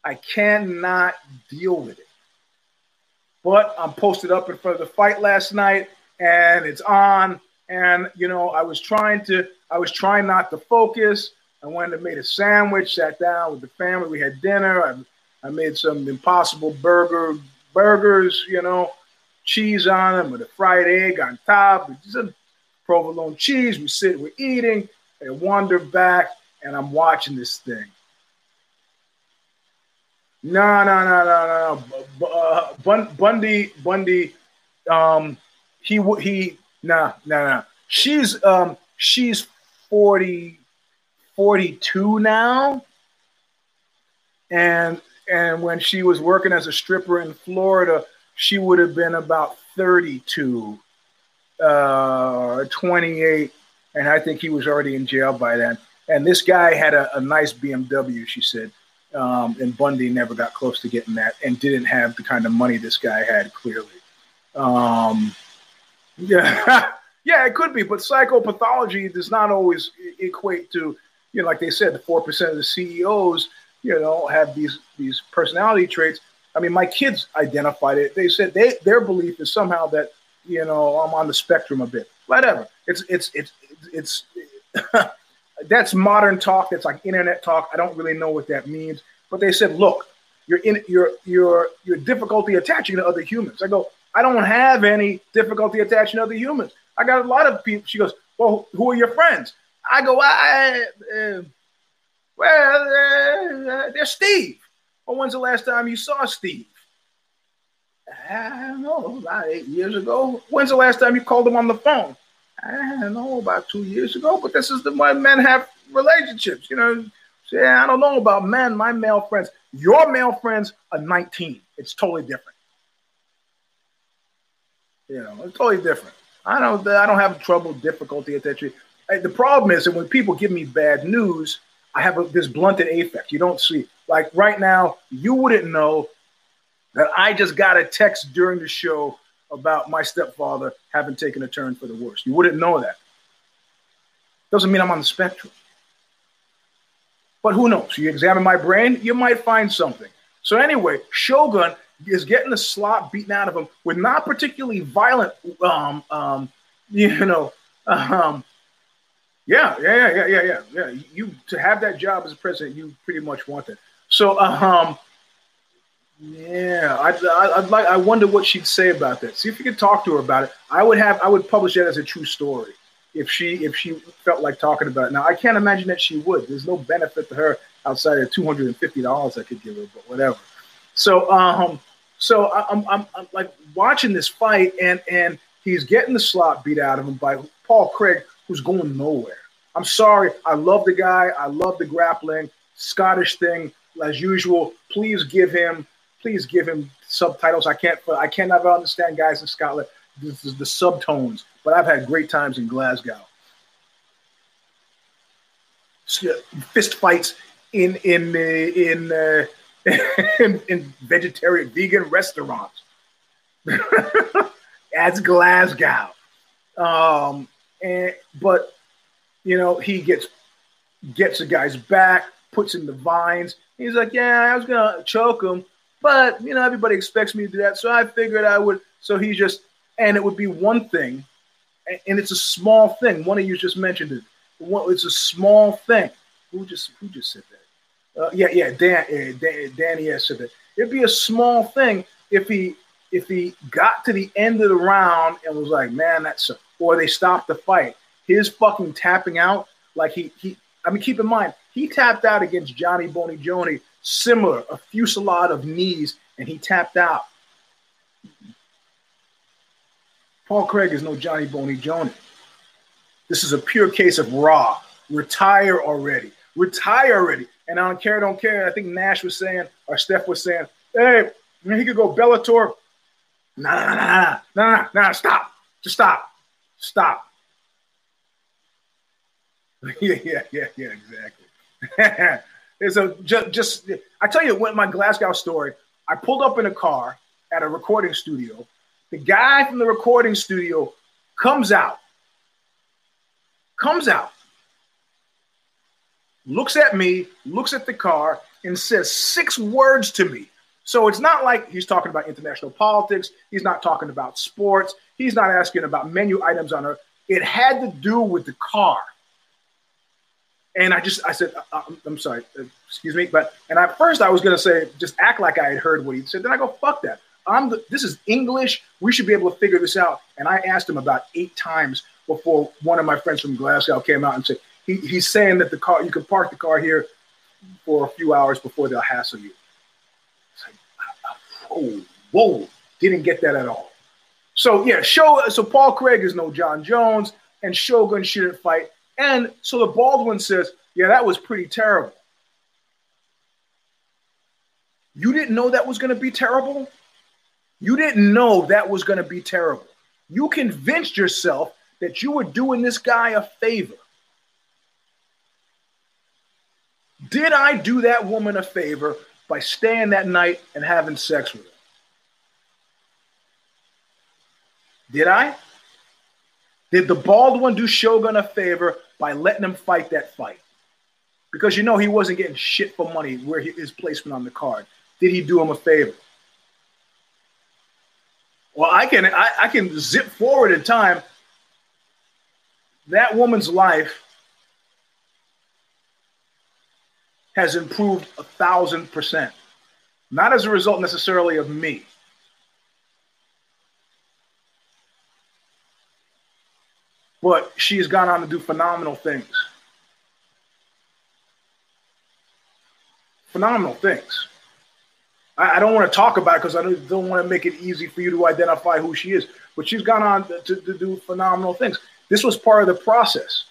I cannot deal with it. But I'm posted up in front of the fight last night and it's on. And you know, I was trying to, I was trying not to focus. I went and made a sandwich, sat down with the family. We had dinner. I, I made some impossible burger burgers, you know, cheese on them with a fried egg on top, some provolone cheese. We sit, we're eating, and wander back, and I'm watching this thing. No, no, no, no, no, Uh, Bundy, Bundy, um, he he, nah, nah, nah. She's um, she's 40, 42 now, and and when she was working as a stripper in Florida, she would have been about 32, uh, 28, and I think he was already in jail by then. And this guy had a, a nice BMW, she said. Um, and Bundy never got close to getting that and didn't have the kind of money this guy had, clearly. Um, yeah, yeah, it could be, but psychopathology does not always equate to, you know, like they said, the 4% of the CEOs, you know, have these, these personality traits. I mean, my kids identified it. They said they, their belief is somehow that, you know, I'm on the spectrum a bit. Whatever. It's, it's, it's, it's, that's modern talk. That's like internet talk. I don't really know what that means. But they said, look, you're in your your your difficulty attaching to other humans. I go, I don't have any difficulty attaching to other humans. I got a lot of people. She goes, well, who are your friends? I go, I, uh, well, uh, they're Steve. When's the last time you saw Steve? I don't know, about eight years ago. When's the last time you called him on the phone? I don't know, about two years ago. But this is the way men have relationships. You know, say, I don't know about men. My male friends, your male friends are 19. It's totally different. You know, it's totally different. I don't, I don't have trouble, difficulty, etc. The problem is that when people give me bad news, I have a, this blunted affect. You don't see, like right now, you wouldn't know that I just got a text during the show about my stepfather having taken a turn for the worse. You wouldn't know that. Doesn't mean I'm on the spectrum. But who knows? You examine my brain, you might find something. So anyway, Shogun is getting the slot beaten out of him with not particularly violent, um, um, you know, um, yeah, yeah, yeah, yeah, yeah, yeah. You to have that job as a president, you pretty much want that. So, um, yeah, I'd, I'd like. I wonder what she'd say about that. See if you could talk to her about it. I would have. I would publish that as a true story if she if she felt like talking about it. Now I can't imagine that she would. There's no benefit to her outside of two hundred and fifty dollars I could give her, but whatever. So um, so I'm, I'm I'm like watching this fight and and he's getting the slot beat out of him by Paul Craig, who's going nowhere. I'm sorry. I love the guy. I love the grappling, Scottish thing as usual. Please give him please give him subtitles. I can't I can't ever understand guys in Scotland. This is the subtones, but I've had great times in Glasgow. Fist fights in in in uh, in, in, vegetarian vegan restaurants. That's Glasgow. Um, and but you know he gets gets the guy's back, puts in the vines. He's like, yeah, I was gonna choke him, but you know, everybody expects me to do that, so I figured I would. So he just, and it would be one thing, and it's a small thing. One of you just mentioned it. It's a small thing. Who just who just said that? Uh, yeah, yeah, Dan, uh, Dan, Danny has said that. It'd be a small thing if he if he got to the end of the round and was like, man, that's a, or they stop the fight. His fucking tapping out, like he he. I mean, keep in mind he tapped out against Johnny Bones Jones similar, a fusillade of knees, and he tapped out. Paul Craig is no Johnny Bones Jones. This is a pure case of raw. Retire already. Retire already. And I don't care, don't care. I think Nash was saying, or Steph was saying, hey, I mean, he could go Bellator. Nah, nah, nah, nah, nah, nah, stop. Just stop. Stop. yeah, yeah, yeah, yeah, exactly. It's a just, just I tell you what my Glasgow story. I pulled up in a car at a recording studio. The guy from the recording studio comes out, comes out, looks at me, looks at the car, and says six words to me. So it's not like he's talking about international politics. He's not talking about sports. He's not asking about menu items on her. It had to do with the car. And I just, I said, uh, uh, I'm, sorry, uh, excuse me. But, and at first I was going to say, just act like I had heard what he said. Then I go, fuck that. I'm the, this is English. We should be able to figure this out. And I asked him about eight times before one of my friends from Glasgow came out and said, he, he's saying that the car, you can park the car here for a few hours before they'll hassle you. It's Like, oh, whoa, didn't get that at all. So yeah, show. So Paul Craig is no John Jones, and Shogun shouldn't fight. And so the bald one says, Yeah, that was pretty terrible. You didn't know that was going to be terrible? You didn't know that was going to be terrible. You convinced yourself that you were doing this guy a favor. Did I do that woman a favor by staying that night and having sex with her? Did I? Did the bald one do Shogun a favor by letting him fight that fight? Because you know he wasn't getting shit for money where he, his placement on the card. Did he do him a favor? Well, I can I, I can zip forward in time. That woman's life has improved a thousand percent. Not as a result necessarily of me. But she has gone on to do phenomenal things. Phenomenal things. I, I don't want to talk about it because I don't, don't want to make it easy for you to identify who she is. But she's gone on to, to do phenomenal things. This was part of the process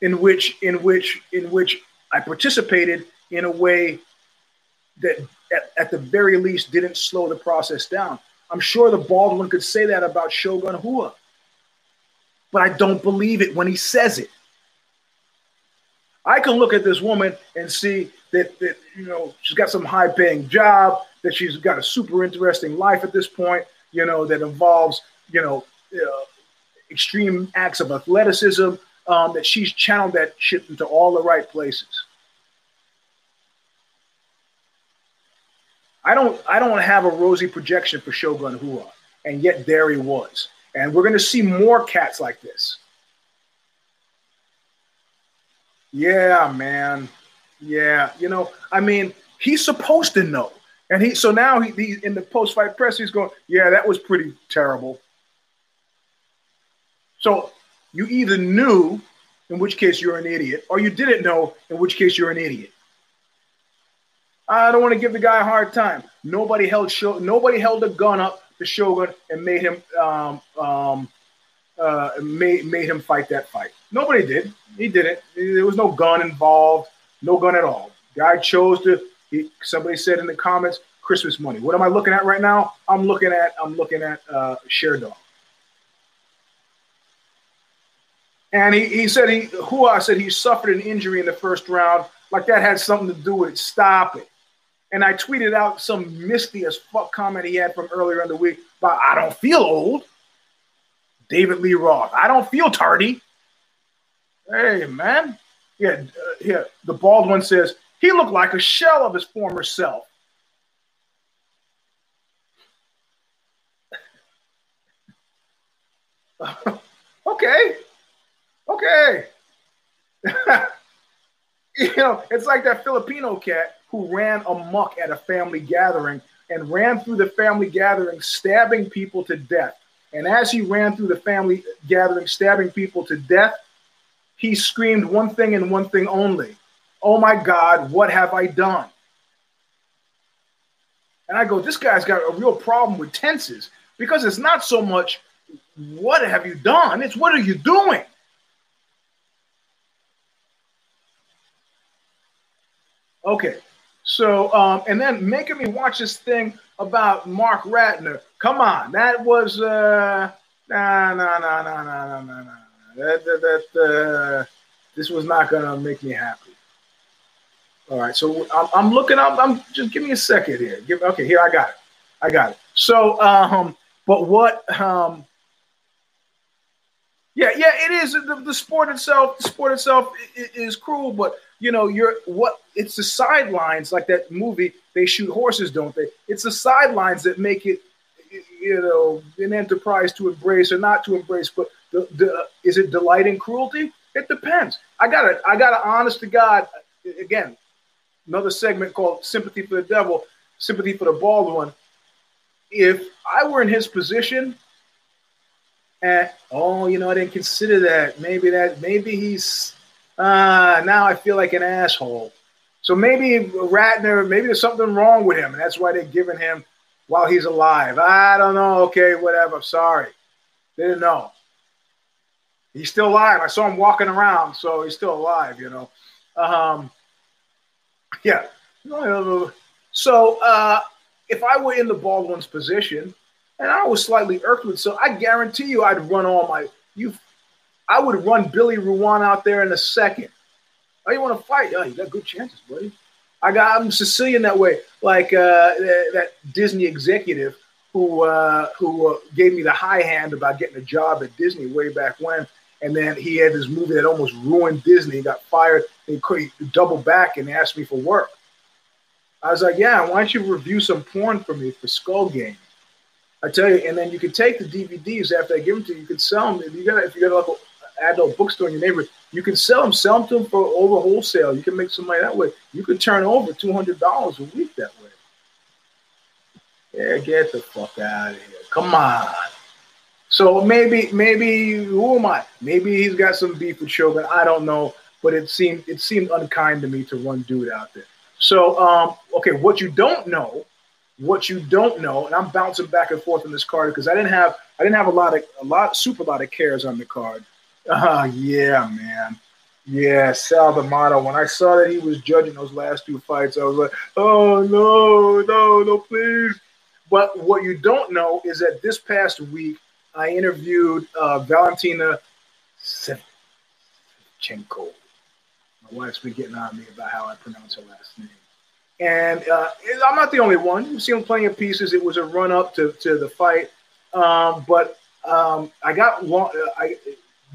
in which in which in which I participated in a way that at, at, the very least didn't slow the process down. I'm sure the bald one could say that about Shogun Rua, but I don't believe it when he says it. I can look at this woman and see that, that you know she's got some high paying job, that she's got a super interesting life at this point, you know, that involves you know uh, extreme acts of athleticism, um, that she's channeled that shit into all the right places. I don't I don't have a rosy projection for Shogun Rua, and yet there he was. And we're going to see more cats like this. Yeah, man. Yeah, you know, I mean, he's supposed to know. And he so now he, he in the post-fight press, he's going, Yeah, that was pretty terrible. So you either knew, in which case you're an idiot, or you didn't know, in which case you're an idiot. I don't want to give the guy a hard time. Nobody held show, nobody held a gun up to Shogun and made him um, um, uh, made made him fight that fight. Nobody did. He didn't. There was no gun involved. No gun at all. Guy chose to. He, somebody said in the comments, Christmas money. What am I looking at right now? I'm looking at I'm looking at uh, Sherdog. And he, he said he Rua said he suffered an injury in the first round, like that had something to do with it. Stop it. And I tweeted out some misty as fuck comment he had from earlier in the week about I don't feel old. David Lee Roth. I don't feel tardy. Hey man. Yeah, uh, yeah. The bald one says he looked like a shell of his former self. okay. Okay. you know, it's like that Filipino cat who ran amok at a family gathering and ran through the family gathering, stabbing people to death. And as he ran through the family gathering, stabbing people to death, he screamed one thing and one thing only Oh my God, what have I done? And I go, This guy's got a real problem with tenses because it's not so much what have you done, it's what are you doing? Okay, so, um, and then making me watch this thing about Marc Ratner. Come on, that was uh, nah, nah, nah, nah, nah, nah, nah, nah. That, that, that uh, this was not gonna make me happy. All right, so I'm, I'm looking up. I'm just give me a second here. Give okay, here I got it. I got it. So, um, but what um, yeah, yeah, it is. The, the sport itself, the sport itself is, is cruel, but you know, you're what it's the sidelines, like that movie, they shoot horses, don't they? It's the sidelines that make it, you know, an enterprise to embrace or not to embrace. But the, the is it delight in cruelty? It depends. I got it. I got an honest to God. Again, another segment called "Sympathy for the Devil," sympathy for the bald one. If I were in his position, eh, oh, you know, I didn't consider that. Maybe that, maybe he's, uh, now I feel like an asshole. So maybe Ratner, maybe there's something wrong with him, and that's why they're giving him while he's alive. I don't know. Okay, whatever. Sorry. Didn't know. He's still alive. I saw him walking around, so he's still alive, you know. Um, yeah. So uh, if I were in the bald one's position, and I was slightly irked with. So I guarantee you, I'd run all my you. I would run Billy Ruane out there in a second. Oh, you want to fight? Oh, you got good chances, buddy. I got I'm Sicilian that way, like uh, that Disney executive who uh, who uh, gave me the high hand about getting a job at Disney way back when, and then he had this movie that almost ruined Disney. He got fired. He, he doubled back and asked me for work. I was like, yeah, why don't you review some porn for me for Skull Game? I tell you, and then you could take the DVDs after I give them to you. You could sell them if you got if you got local adult bookstore in your neighborhood. You can sell them, sell them to them for over wholesale. You can make some money that way. You could turn over two hundred dollars a week that way. Yeah, get the fuck out of here! Come on. So maybe, maybe who am I? Maybe he's got some beef with Shogun. I don't know, but it seemed it seemed unkind to me to run dude out there. So, um, okay, what you don't know, what you don't know, and I'm bouncing back and forth on this card because I didn't have I didn't have a lot of a lot super lot of cares on the card. Uh, yeah, man. Yeah, Sal D'Amato. When I saw that he was judging those last two fights, I was like, oh no, no, no, please. But what you don't know is that this past week I interviewed uh, Valentina Shevchenko. My wife's been getting on me about how I pronounce her last name. And uh, I'm not the only one. You've seen plenty of pieces. It was a run up to, to the fight. Um, but um, I got long, uh, I,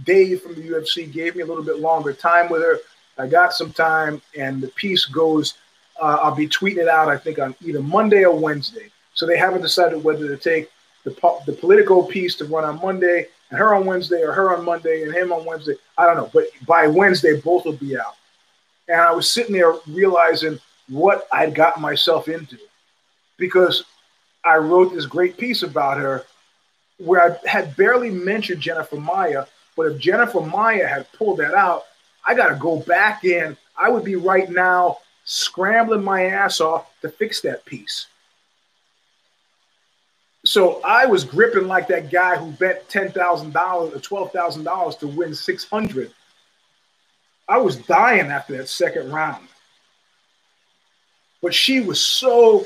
Dave from the UFC gave me a little bit longer time with her. I got some time, and the piece goes. Uh, I'll be tweeting it out. I think on either Monday or Wednesday. So they haven't decided whether to take the the Politico piece to run on Monday and her on Wednesday, or her on Monday and him on Wednesday. I don't know, but by Wednesday both will be out. And I was sitting there realizing what I'd gotten myself into because I wrote this great piece about her where I had barely mentioned Jennifer Maia, but if Jennifer Maia had pulled that out, I got to go back in. I would be right now scrambling my ass off to fix that piece. So I was gripping like that guy who bet ten thousand dollars or twelve thousand dollars to win six hundred. I was dying after that second round. But she was so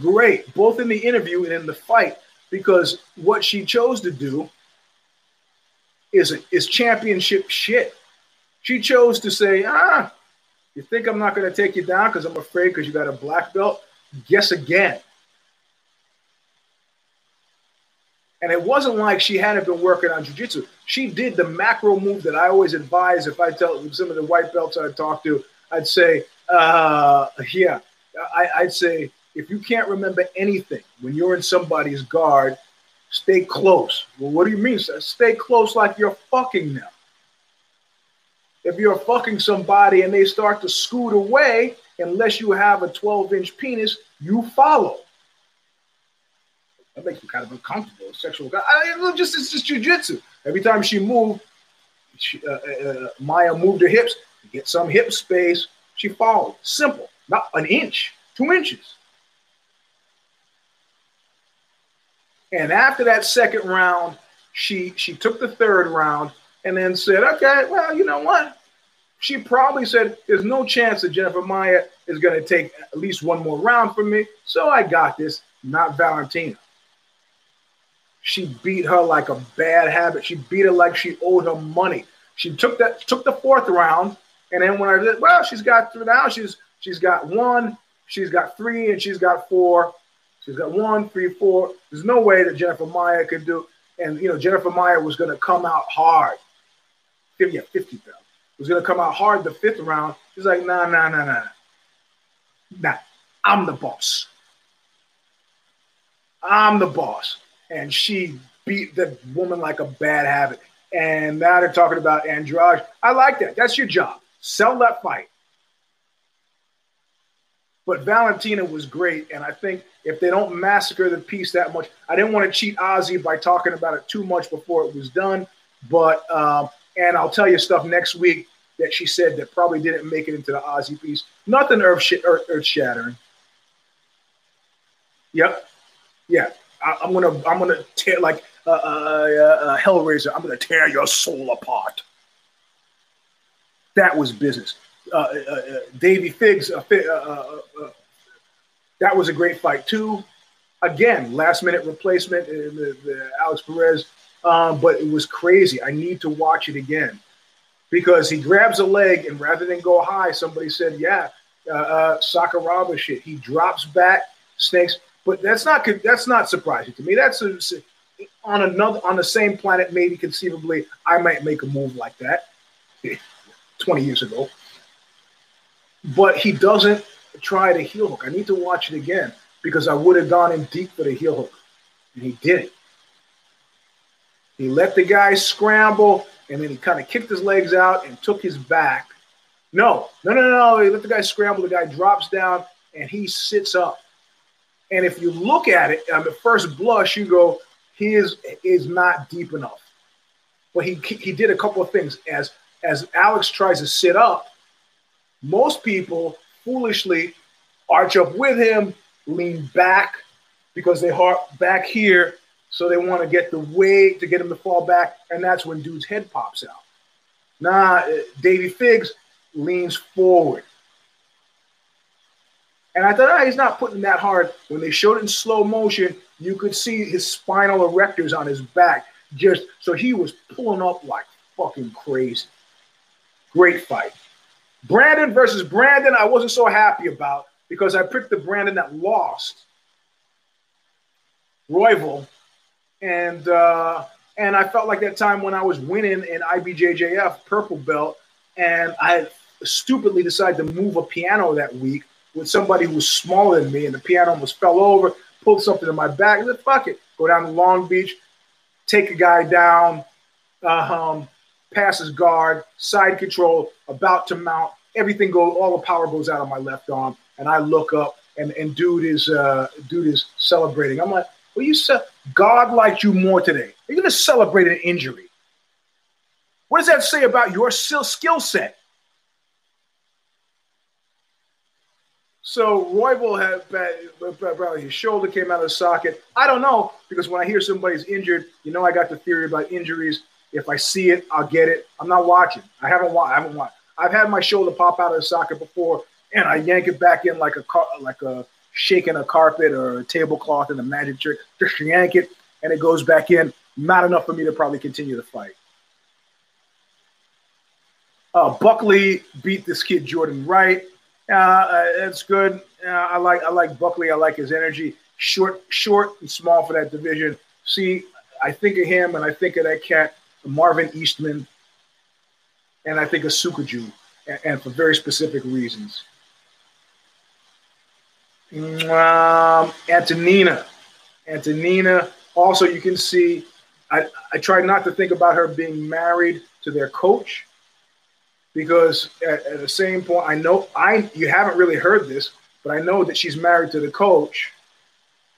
great, both in the interview and in the fight, because what she chose to do is is championship shit. She chose to say, ah, you think I'm not going to take you down because I'm afraid because you got a black belt? Guess again. And it wasn't like she hadn't been working on jujitsu. She did the macro move that I always advise. If I tell some of the white belts I talk to, I'd say, uh, yeah, I, I'd say if you can't remember anything when you're in somebody's guard, stay close. Well, what do you mean? Stay close like you're fucking them. If you're fucking somebody and they start to scoot away, unless you have a 12 inch penis, you follow. That makes me kind of uncomfortable. Sexual guy. I, just it's just jujitsu. Every time she moved, she, uh, uh, uh, Maia moved her hips, get some hip space. She followed. Simple. Not an inch, two inches. And after that second round, she she took the third round and then said, "Okay, well, you know what?" She probably said, "There's no chance that Jennifer Maia is going to take at least one more round from me, so I got this." Not Valentina. She beat her like a bad habit. She beat her like she owed her money. She took that took the fourth round, and then when I did, well, she's got through now. She's she's got one, she's got three, and she's got four. She's got one, three, four. There's no way that Jennifer Maia could do. And you know, Jennifer Maia was going to come out hard. Yeah, fifty thousand was going to come out hard the fifth round. She's like, nah, nah, nah, nah, nah. I'm the boss. I'm the boss and she beat the woman like a bad habit. And now they're talking about Andrade. I like that. That's your job. Sell that fight. But Valentina was great, and I think if they don't massacre the piece that much, I didn't want to cheat OZY by talking about it too much before it was done. But um, and I'll tell you stuff next week that she said that probably didn't make it into the OZY piece. Nothing earth, earth, earth shattering. Yep. Yeah. I, am gonna I'm gonna tear like uh, uh, uh, Hellraiser. I'm gonna tear your soul apart. That was business. Uh, uh, uh Figs. that was a great fight too. Again, last minute replacement. The, the Alex Perez, um, but it was crazy. I need to watch it again because he grabs a leg and rather than go high, somebody said, "Yeah, uh, Sakuraba shit." He drops back, snakes. But that's not that's not surprising to me. That's a, on another on the same planet. Maybe conceivably, I might make a move like that twenty years ago. But he doesn't try the heel hook. I need to watch it again because I would have gone in deep for the heel hook, and he didn't. He let the guy scramble, and then he kind of kicked his legs out and took his back. No, no, no, no. He let the guy scramble. The guy drops down, and he sits up. And if you look at it on the first blush, you go, he is is not deep enough. But he he did a couple of things. As as Alex tries to sit up, most people foolishly arch up with him, lean back because they heart back here, so they want to get the weight to get him to fall back, and that's when dude's head pops out. Nah, uh, Davy Figs leans forward. And I thought, ah, he's not putting that hard. When they showed it in slow motion, you could see his spinal erectors on his back. Just so he was pulling up like fucking crazy. Great fight. Brandon versus Brandon, I wasn't so happy about because I picked the Brandon that lost. Royval. And uh, and I felt like that time when I was winning in IBJJF purple belt, and I stupidly decided to move a piano that week with somebody who was smaller than me, and the piano almost fell over, pulled something in my back. I said, fuck it. Go down to Long Beach, take a guy down, uh, um, passes guard, side control, about to mount. Everything goes, all the power goes out of my left arm, and I look up, and, and dude is uh, dude is celebrating. I'm like, well, you said God liked you more today. Are You're gonna celebrate an injury. What does that say about your skill set? So Royval had probably his shoulder came out of the socket. I don't know because when I hear somebody's injured, you know I got the theory about injuries. If I see it, I'll get it. I'm not watching. I haven't watched. I haven't watched. I've had my shoulder pop out of the socket before, and I yank it back in like a car, like a shaking a carpet or a tablecloth in a magic trick. Just yank it, and it goes back in. Not enough for me to probably continue the fight. Uh, Buckley beat this kid Jordan Wright. Uh, that's good. Uh, I like I like Buckley. I like his energy. Short, short and small for that division. See, I think of him and I think of that cat, Marvin Eastman, and I think of Sokoudjou, and, and for very specific reasons. Um, Antonina, Antonina. Also, you can see. I, I tried not to think about her being married to their coach because at, at, the same point, I know I you haven't really heard this, but I know that she's married to the coach.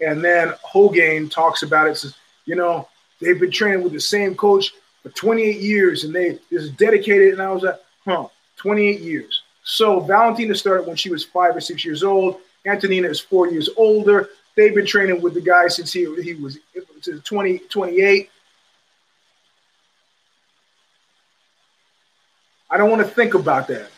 And then Rogan talks about it. Says, you know, they've been training with the same coach for 28 years, and they just dedicated. And I was like, huh, 28 years. So Valentina started when she was five or six years old. Antonina is four years older. They've been training with the guy since he he was 20, 28. I don't want to think about that.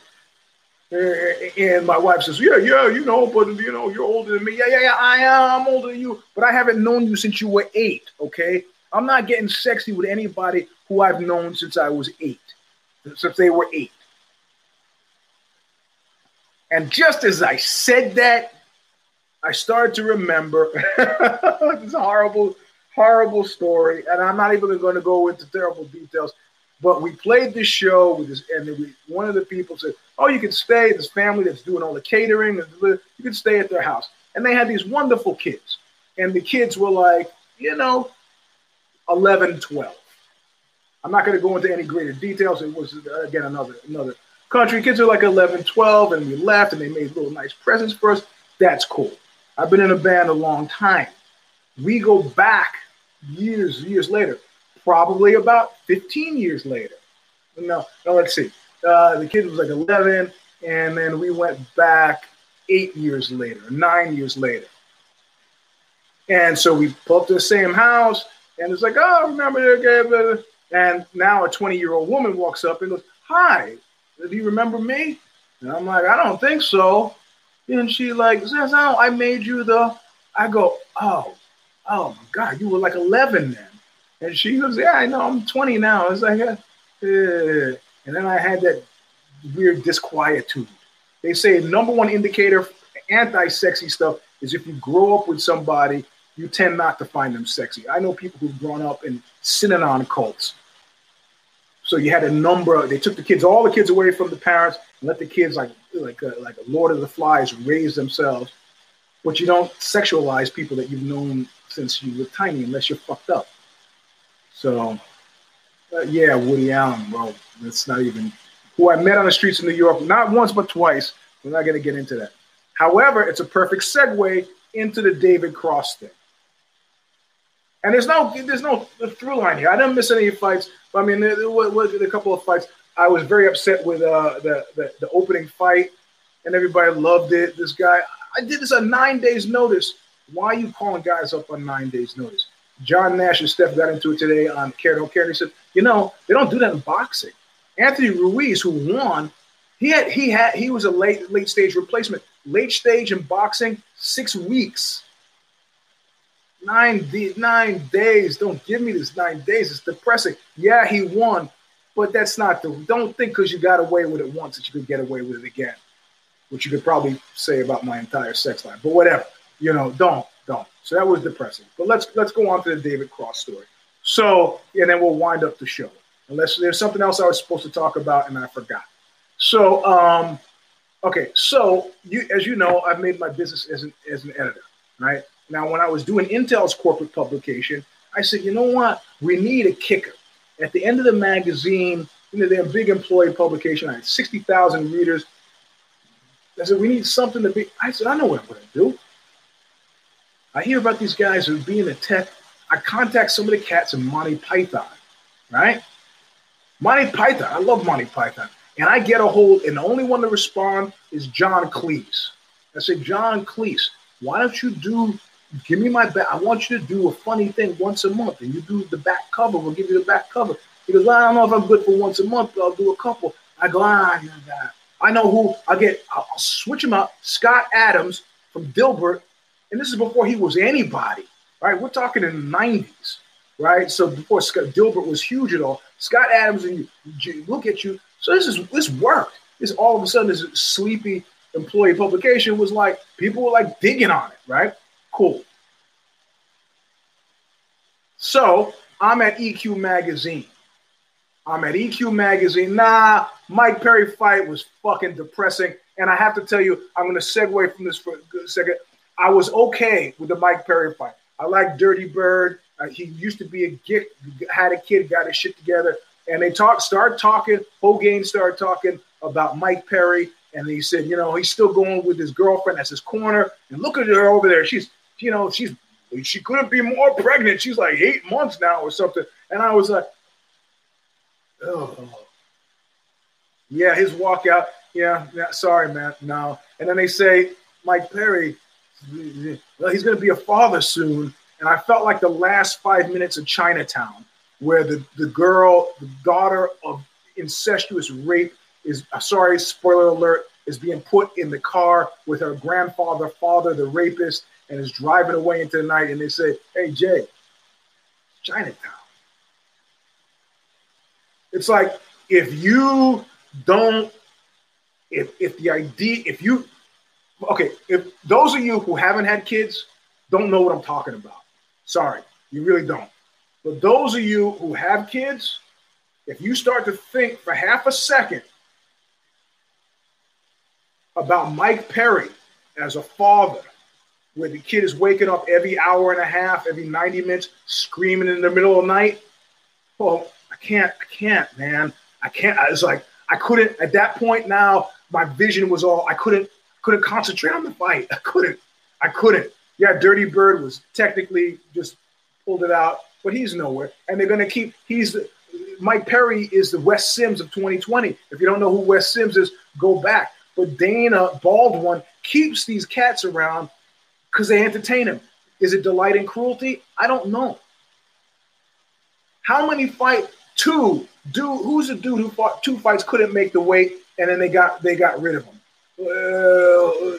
And my wife says, "Yeah, yeah, you know, but you know, you're older than me. Yeah, yeah, yeah, I am. I'm older than you, but I haven't known you since you were eight. Okay, I'm not getting sexy with anybody who I've known since I was eight, since they were eight. And just as I said that, I started to remember this horrible, horrible story, and I'm not even going to go into terrible details. But we played this show with this, and we, one of the people said, "Oh, you can stay." This family that's doing all the catering, you can stay at their house. And they had these wonderful kids, and the kids were like, you know, 11, 12. I'm not going to go into any greater details. It was again another another country. Kids are like 11, 12, and we left, and they made little nice presents for us. That's cool. I've been in a band a long time. We go back years, years later probably about 15 years later. No, no, let's see. Uh, the kid was like 11, and then we went back eight years later, nine years later. And so we pulled up to the same house, and it's like, oh, remember that And now a 20 year old woman walks up and goes, Hi, do you remember me? And I'm like, I don't think so. And she like says, Oh, I made you the. I go, Oh, oh my God, you were like 11 then. And she goes, Yeah, I know, I'm 20 now. I was like, uh, and then I had that weird disquietude. They say number one indicator anti-sexy stuff is if you grow up with somebody, you tend not to find them sexy. I know people who've grown up in Synanon cults. So you had a number. They took the kids, all the kids, away from the parents, and let the kids like like a, like a Lord of the Flies raise themselves. But you don't sexualize people that you've known since you were tiny, unless you're fucked up. So, uh, yeah, Woody Allen, bro. That's not even who I met on the streets of New York, not once but twice. We're not going to get into that. However, it's a perfect segue into the David Cross thing. And there's no there's no through line here. I didn't miss any fights. I mean, there, was a couple of fights. I was very upset with uh, the, the the opening fight, and everybody loved it. This guy, I did this on nine days' notice. Why are you calling guys up on nine days' notice? John Nash and Steph got into it today on Care Don't Care. He said, you know, they don't do that in boxing. Anthony Ruiz, who won, he had he had he was a late late stage replacement. Late stage in boxing, six weeks. Nine nine days. Don't give me this nine days. It's depressing. Yeah, he won, but that's not the. Don't think because you got away with it once that you could get away with it again, which you could probably say about my entire sex life. But whatever, you know, don't don't. So that was depressing. But let's let's go on to the David Cross story. So and then we'll wind up the show. Unless there's something else I was supposed to talk about and I forgot. So um, okay, so you as you know, I've made my business as an as an editor, right? Now, when I was doing Intel's corporate publication, I said, you know what? We need a kicker. At the end of the magazine, you know, they're a big employee publication. I had 60,000 readers. I said, we need something to be. I said, I know what I'm going to do. I hear about these guys who be in the tech. I contact some of the cats in Monty Python, right? Monty Python. I love Monty Python. And I get a hold, and the only one to respond is John Cleese. I said, John Cleese, why don't you do give me my back. I want you to do a funny thing once a month, and you do the back cover. We'll give you the back cover. He goes, well, I don't know if I'm good for once a month, but I'll do a couple. I go, ah, I know who. I get. I'll, I'll switch him up. Scott Adams from Dilbert, and this is before he was anybody, right? We're talking in the '90s, right? So before Scott Dilbert was huge at all, Scott Adams and you, look at you. So this is this worked. This all of a sudden this sleepy employee publication was like people were like digging on it, right? Cool. So I'm at EQ Magazine. I'm at EQ Magazine. Nah, Mike Perry fight was fucking depressing. And I have to tell you, I'm going to segue from this for a second. I was okay with the Mike Perry fight. I like Dirty Bird. Uh, he used to be a geek, had a kid, got his shit together. And they talk, start talking. Rogan started talking about Mike Perry. And he said, you know, he's still going with his girlfriend as his corner. And look at her over there. She's you know, she's she couldn't be more pregnant. She's like eight months now or something. And I was like, oh, yeah, his walkout. Yeah, yeah, sorry, man. No. And then they say, Mike Perry, well, he's going to be a father soon. And I felt like the last five minutes of Chinatown, where the, the girl, the daughter of incestuous rape, is uh, sorry, spoiler alert, is being put in the car with her grandfather, father, the rapist, and is driving away into the night, and they say, "Hey Jay, Chinatown." It's like if you don't, if if the idea, if you, okay, if those of you who haven't had kids don't know what I'm talking about, sorry, you really don't. But those of you who have kids, if you start to think for half a second about Mike Perry as a father where the kid is waking up every hour and a half, every 90 minutes, screaming in the middle of the night. Well, I can't, I can't, man. I can't. I was like, I couldn't at that point now, my vision was all I couldn't couldn't concentrate on the fight. I couldn't. I couldn't. Yeah, Dirty Bird was technically just pulled it out, but he's nowhere. And they're gonna keep he's Mike Perry is the Wes Sims of 2020. If you don't know who Wes Sims is, go back. But Dana bald one keeps these cats around because they entertain him. Is it delight and cruelty? I don't know. How many fight two? Do who's the dude who fought two fights couldn't make the weight and then they got they got rid of him? Well,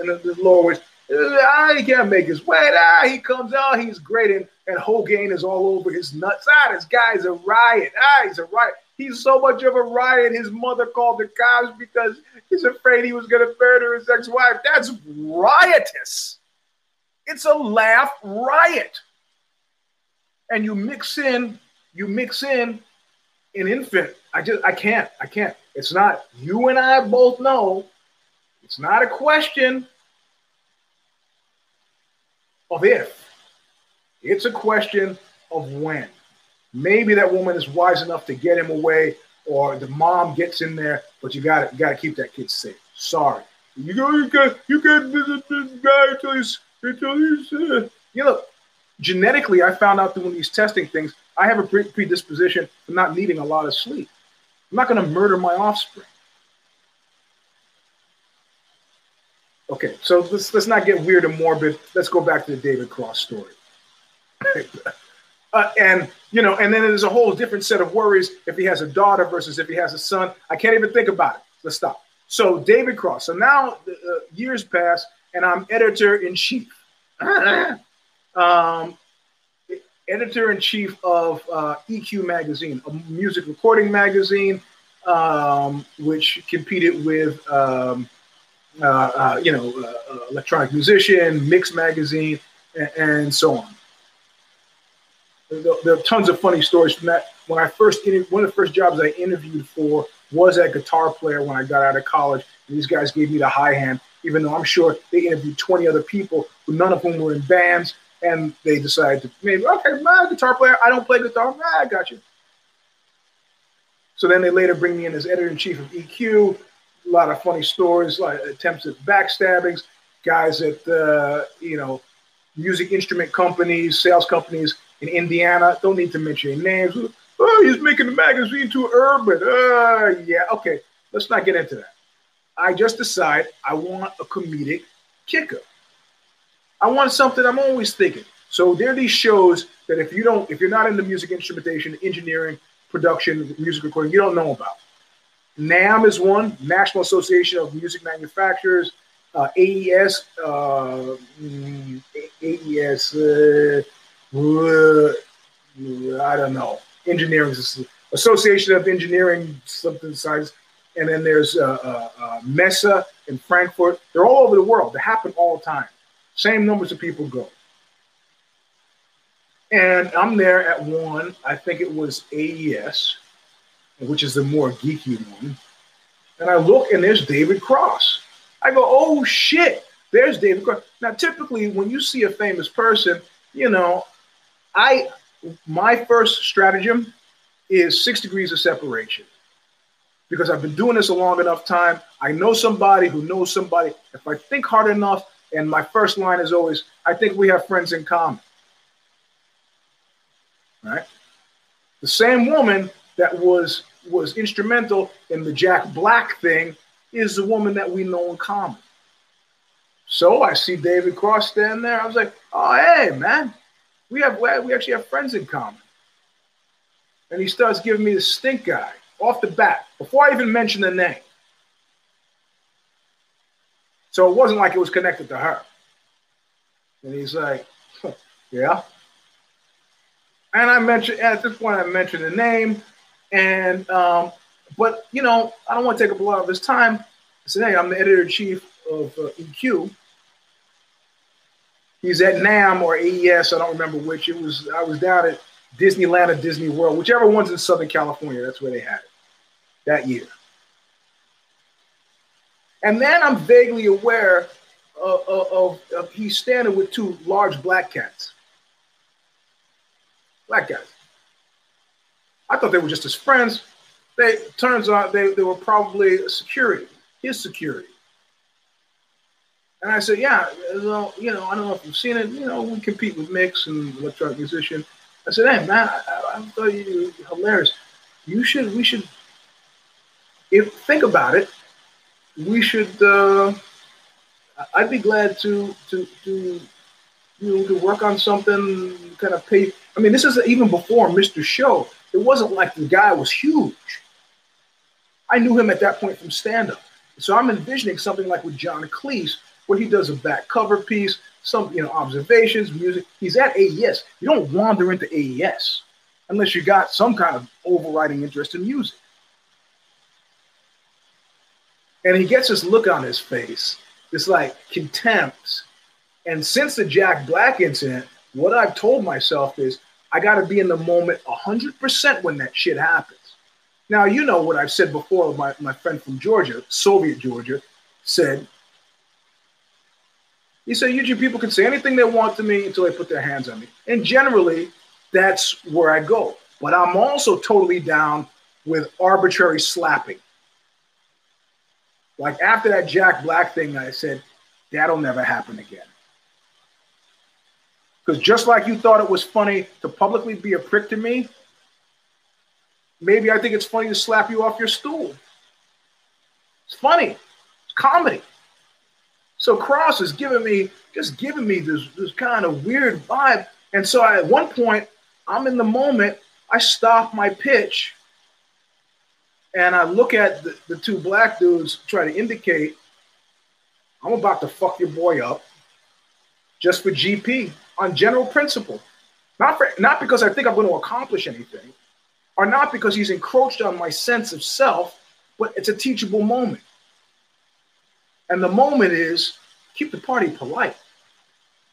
and the weight, ah, can't make his weight. Ah, he comes out, he's great, and and Rogan is all over his nuts. Ah, this guy's a riot. Ah, he's a riot. He's so much of a riot. His mother called the cops because he's afraid he was going to murder his ex-wife. That's riotous. It's a laugh riot. And you mix in, you mix in an infant. I just, I can't, I can't. It's not. You and I both know. It's not a question of if. It's a question of when. Maybe that woman is wise enough to get him away, or the mom gets in there, but you got to got to keep that kid safe. Sorry, you go, you got you visit this guy until he's until he's. Uh, you know, genetically, I found out doing these testing things. I have a predisposition for not needing a lot of sleep. I'm not going to murder my offspring. Okay, so let's let's not get weird and morbid. Let's go back to the David Cross story. uh, and you know, and then there's a whole different set of worries if he has a daughter versus if he has a son. I can't even think about it. Let's stop. So David Cross. So now uh, years pass, and I'm editor in chief. um, editor in chief of uh, EQ magazine, a music recording magazine, um, which competed with um, uh, uh, you know uh, electronic musician, mix magazine, and, and so on. There, are tons of funny stories from that. When I first one of the first jobs I interviewed for was at guitar player when I got out of college. And these guys gave me the high hand, even though I'm sure they interviewed 20 other people, but none of whom were in bands and they decided to maybe okay, my guitar player. I don't play guitar. Nah, I got you. So then they later bring me in as editor in chief of EQ. A lot of funny stories, like attempts at backstabbings, guys at uh, you know music instrument companies, sales companies in Indiana. Don't need to mention names. Oh, he's making the magazine too urban. Uh, yeah, okay. Let's not get into that. I just decide I want a comedic kicker. I want something I'm always thinking. So there are these shows that if you don't, if you're not into music instrumentation, engineering, production, music recording, you don't know about. NAMM is one, National Association of Music Manufacturers. Uh, AES, uh, mm, AES, uh, I don't know. Engineering Association of Engineering, something size. And then there's uh, uh, uh, MESA in Frankfurt. They're all over the world. They happen all the time. Same numbers of people go. And I'm there at one, I think it was AES, which is the more geeky one. And I look and there's David Cross. I go, oh shit, there's David Cross. Now, typically, when you see a famous person, you know, I my first stratagem is six degrees of separation because I've been doing this a long enough time. I know somebody who knows somebody. If I think hard enough, and my first line is always, I think we have friends in common. Right? The same woman that was was instrumental in the Jack Black thing is the woman that we know in common. So I see David Cross stand there. I was like, oh, hey, man, we have we actually have friends in common. And he starts giving me the stink guy off the bat before I even mention the name. So it wasn't like it was connected to her. And he's like, yeah. And I mentioned at this point, I mentioned the name, and um, but you know, I don't want to take up a lot of his time. I said, hey, I'm the editor in chief of uh, EQ. He's at NAMM or AES, I don't remember which. It was I was down at Disneyland or Disney World, whichever one's in Southern California. That's where they had it that year. And then I'm vaguely aware of, of, of he's standing with two large black cats. Black guys. I thought they were just his friends. They turns out they, they were probably security, his security. And I said, yeah, well, you know, I don't know if you've seen it. You know, we compete with Mix and electronic musician. I said, hey, man, I, I thought you were hilarious. You should, we should, if think about it, we should. Uh, I'd be glad to to to you know to work on something. Kind of pay. I mean, this is even before Mr. Show. It wasn't like the guy was huge. I knew him at that point from stand up. So I'm envisioning something like with John Cleese, where he does a back cover piece, some you know observations, music. He's at AES. You don't wander into AES unless you got some kind of overriding interest in music. And he gets this look on his face, this like contempt. And since the Jack Black incident, what I've told myself is I got to be in the moment 100% when that shit happens. Now, you know what I've said before. My, my friend from Georgia, Soviet Georgia, said, he said, usually people can say anything they want to me until they put their hands on me. And generally, that's where I go. But I'm also totally down with arbitrary slapping. Like after that Jack Black thing, I said, that'll never happen again. Because just like you thought it was funny to publicly be a prick to me, maybe I think it's funny to slap you off your stool. It's funny. It's comedy. So Cross is giving me just giving me this this kind of weird vibe. And so I, at one point, I'm in the moment. I stop my pitch, and I look at the, the two black dudes, try to indicate I'm about to fuck your boy up, just for GP on general principle, not for not because I think I'm going to accomplish anything, or not because he's encroached on my sense of self, but it's a teachable moment. And the moment is keep the party polite.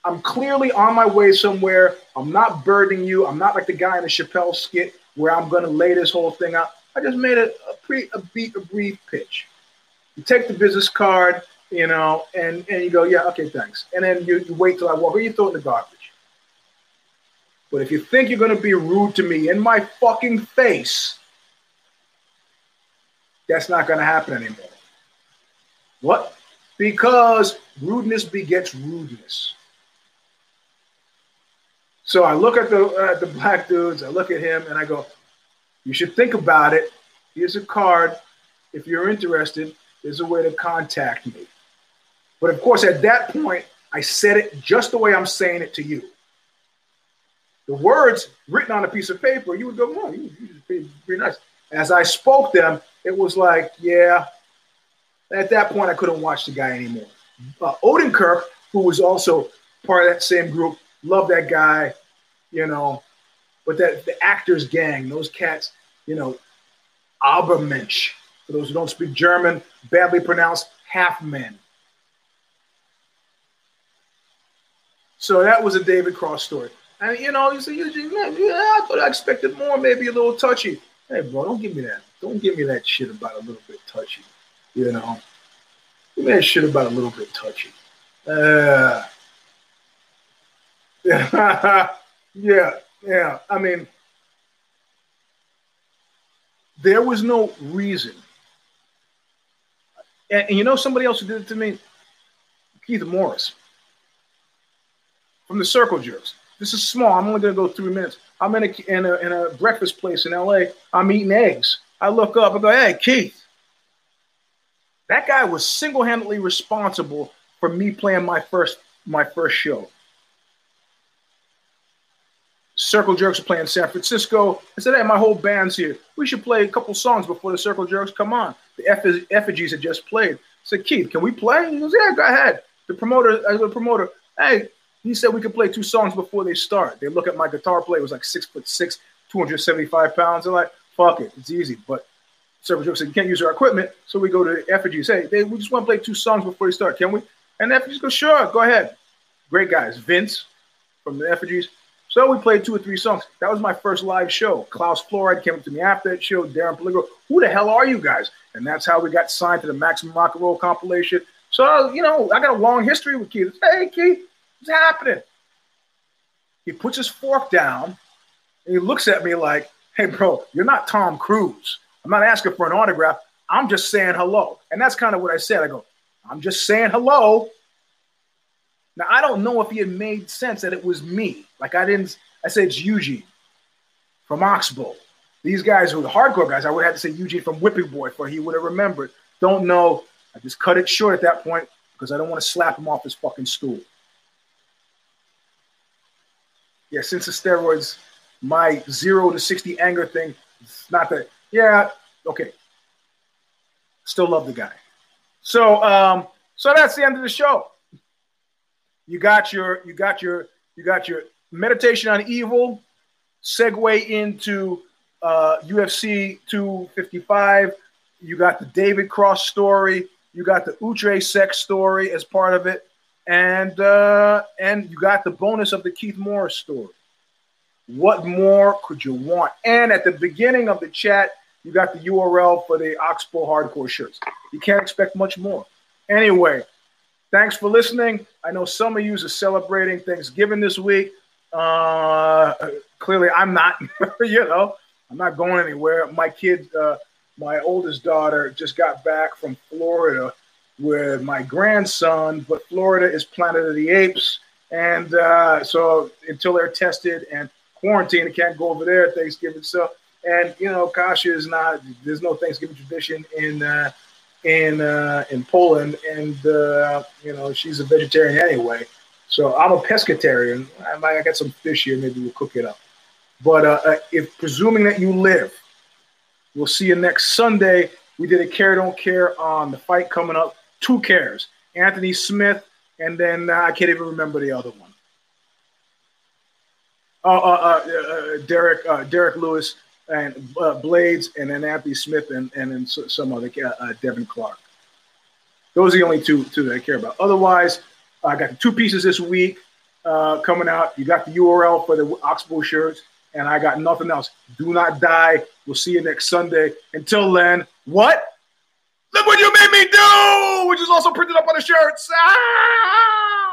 I'm clearly on my way somewhere. I'm not burdening you. I'm not like the guy in the Chappelle skit where I'm going to lay this whole thing out. I just made a, a a beat a brief pitch. You take the business card, you know, and and you go, yeah, okay, thanks. And then you, you wait till I walk, or you throw it in the garbage. But if you think you're going to be rude to me in my fucking face, that's not going to happen anymore. What? Because rudeness begets rudeness. So I look at the at the black dudes, I look at him, and I go, "You should think about it. Here's a card. If you're interested, there's a way to contact me." But of course, at that point, I said it just the way I'm saying it to you. The words written on a piece of paper, you would go, "Oh, you, you nice." As I spoke them, it was like, "Yeah, at that point, I couldn't watch the guy anymore. Uh, Odenkirk, who was also part of that same group, loved that guy, you know. But that the actors gang, those cats, you know, Übermensch, for those who don't speak German, badly pronounced half men. So that was a David Cross story. And you know, you say, yeah, I thought I expected more, maybe a little touchy. Hey, bro, don't give me that. Don't give me that shit about a little bit touchy. You know, give me that shit about a little bit touchy. Uh, yeah, yeah. I mean, there was no reason. And, and, you know somebody else who did it to me? Keith Morris from the Circle Jerks. This is small. I'm only going to go three minutes. I'm in a, in a, in a breakfast place in LA. I'm eating eggs. I look up and go, hey, Keith, that guy was single-handedly responsible for me playing my first my first show. Circle Jerks are playing San Francisco. I said, hey, my whole band's here. We should play a couple songs before the Circle Jerks come on. The effigies had just played. I said, Keith, can we play? He goes, yeah, go ahead. The promoter, uh, the promoter, hey, he said we could play two songs before they start. They look at my guitar play. It was like six foot six, 275 pounds. They're like, fuck it, it's easy. But Circle Jerk said, You can't use our equipment. So we go to Effigies. Hey, we just want to play two songs before we start. Can we? And Effigies go, Sure, go ahead. Great guys. Vince from the Effigies. So we played two or three songs. That was my first live show. Klaus Flouride came up to me after that show. Darren Pellegro, who the hell are you guys? And that's how we got signed to the Maximum Rock and Roll compilation. So, you know, I got a long history with Keith. Hey, Keith, what's happening? He puts his fork down and he looks at me like, hey, bro, you're not Tom Cruise. I'm not asking for an autograph. I'm just saying hello. And that's kind of what I said. I go, I'm just saying hello. Now, I don't know if he had made sense that it was me. Like, I didn't, I said it's Eugene from Oxbow. These guys who the hardcore guys. I would have to say Eugene from Whipping Boy for he would have remembered. Don't know. I just cut it short at that point because I don't want to slap him off his fucking stool. Yeah, since the steroids, my zero to 60 anger thing, it's not that yeah, okay. Still love the guy. So um, so that's the end of the show. You got your you got your you got your meditation on evil, segue into uh, UFC 255. You got the David Cross story. You got the Uche sex story as part of it, and uh, and you got the bonus of the Keith Morris story. What more could you want? And at the beginning of the chat, you got the URL for the Oxbow Hardcore shirts. You can't expect much more. Anyway, thanks for listening. I know some of you are celebrating Thanksgiving this week. Uh, clearly, I'm not. you know, I'm not going anywhere. My kid, uh, my oldest daughter, just got back from Florida with my grandson, but Florida is Planet of the Apes, and uh, so until they're tested and quarantined, they can't go over there Thanksgiving. So and you know, Kasha is not. There's no Thanksgiving tradition in uh, in uh, in Poland, and uh, you know she's a vegetarian anyway. So I'm a pescatarian. I might get some fish here. Maybe we'll cook it up. But uh, uh, if presuming that you live, we'll see you next Sunday. We did a care don't care on the fight coming up. Two cares: Anthony Smith, and then uh, I can't even remember the other one. Uh, uh, uh, Derek Derrick Lewis and uh, Blaydes, and then Anthony Smith, and and then some other uh, Devin Clark. Those are the only two two that I care about. Otherwise, I got the two pieces this week uh, coming out. You got the URL for the Oxbow shirts and I got nothing else. Do not die. We'll see you next Sunday. Until then, what? Look what you made me do, which is also printed up on the shirts. Ah!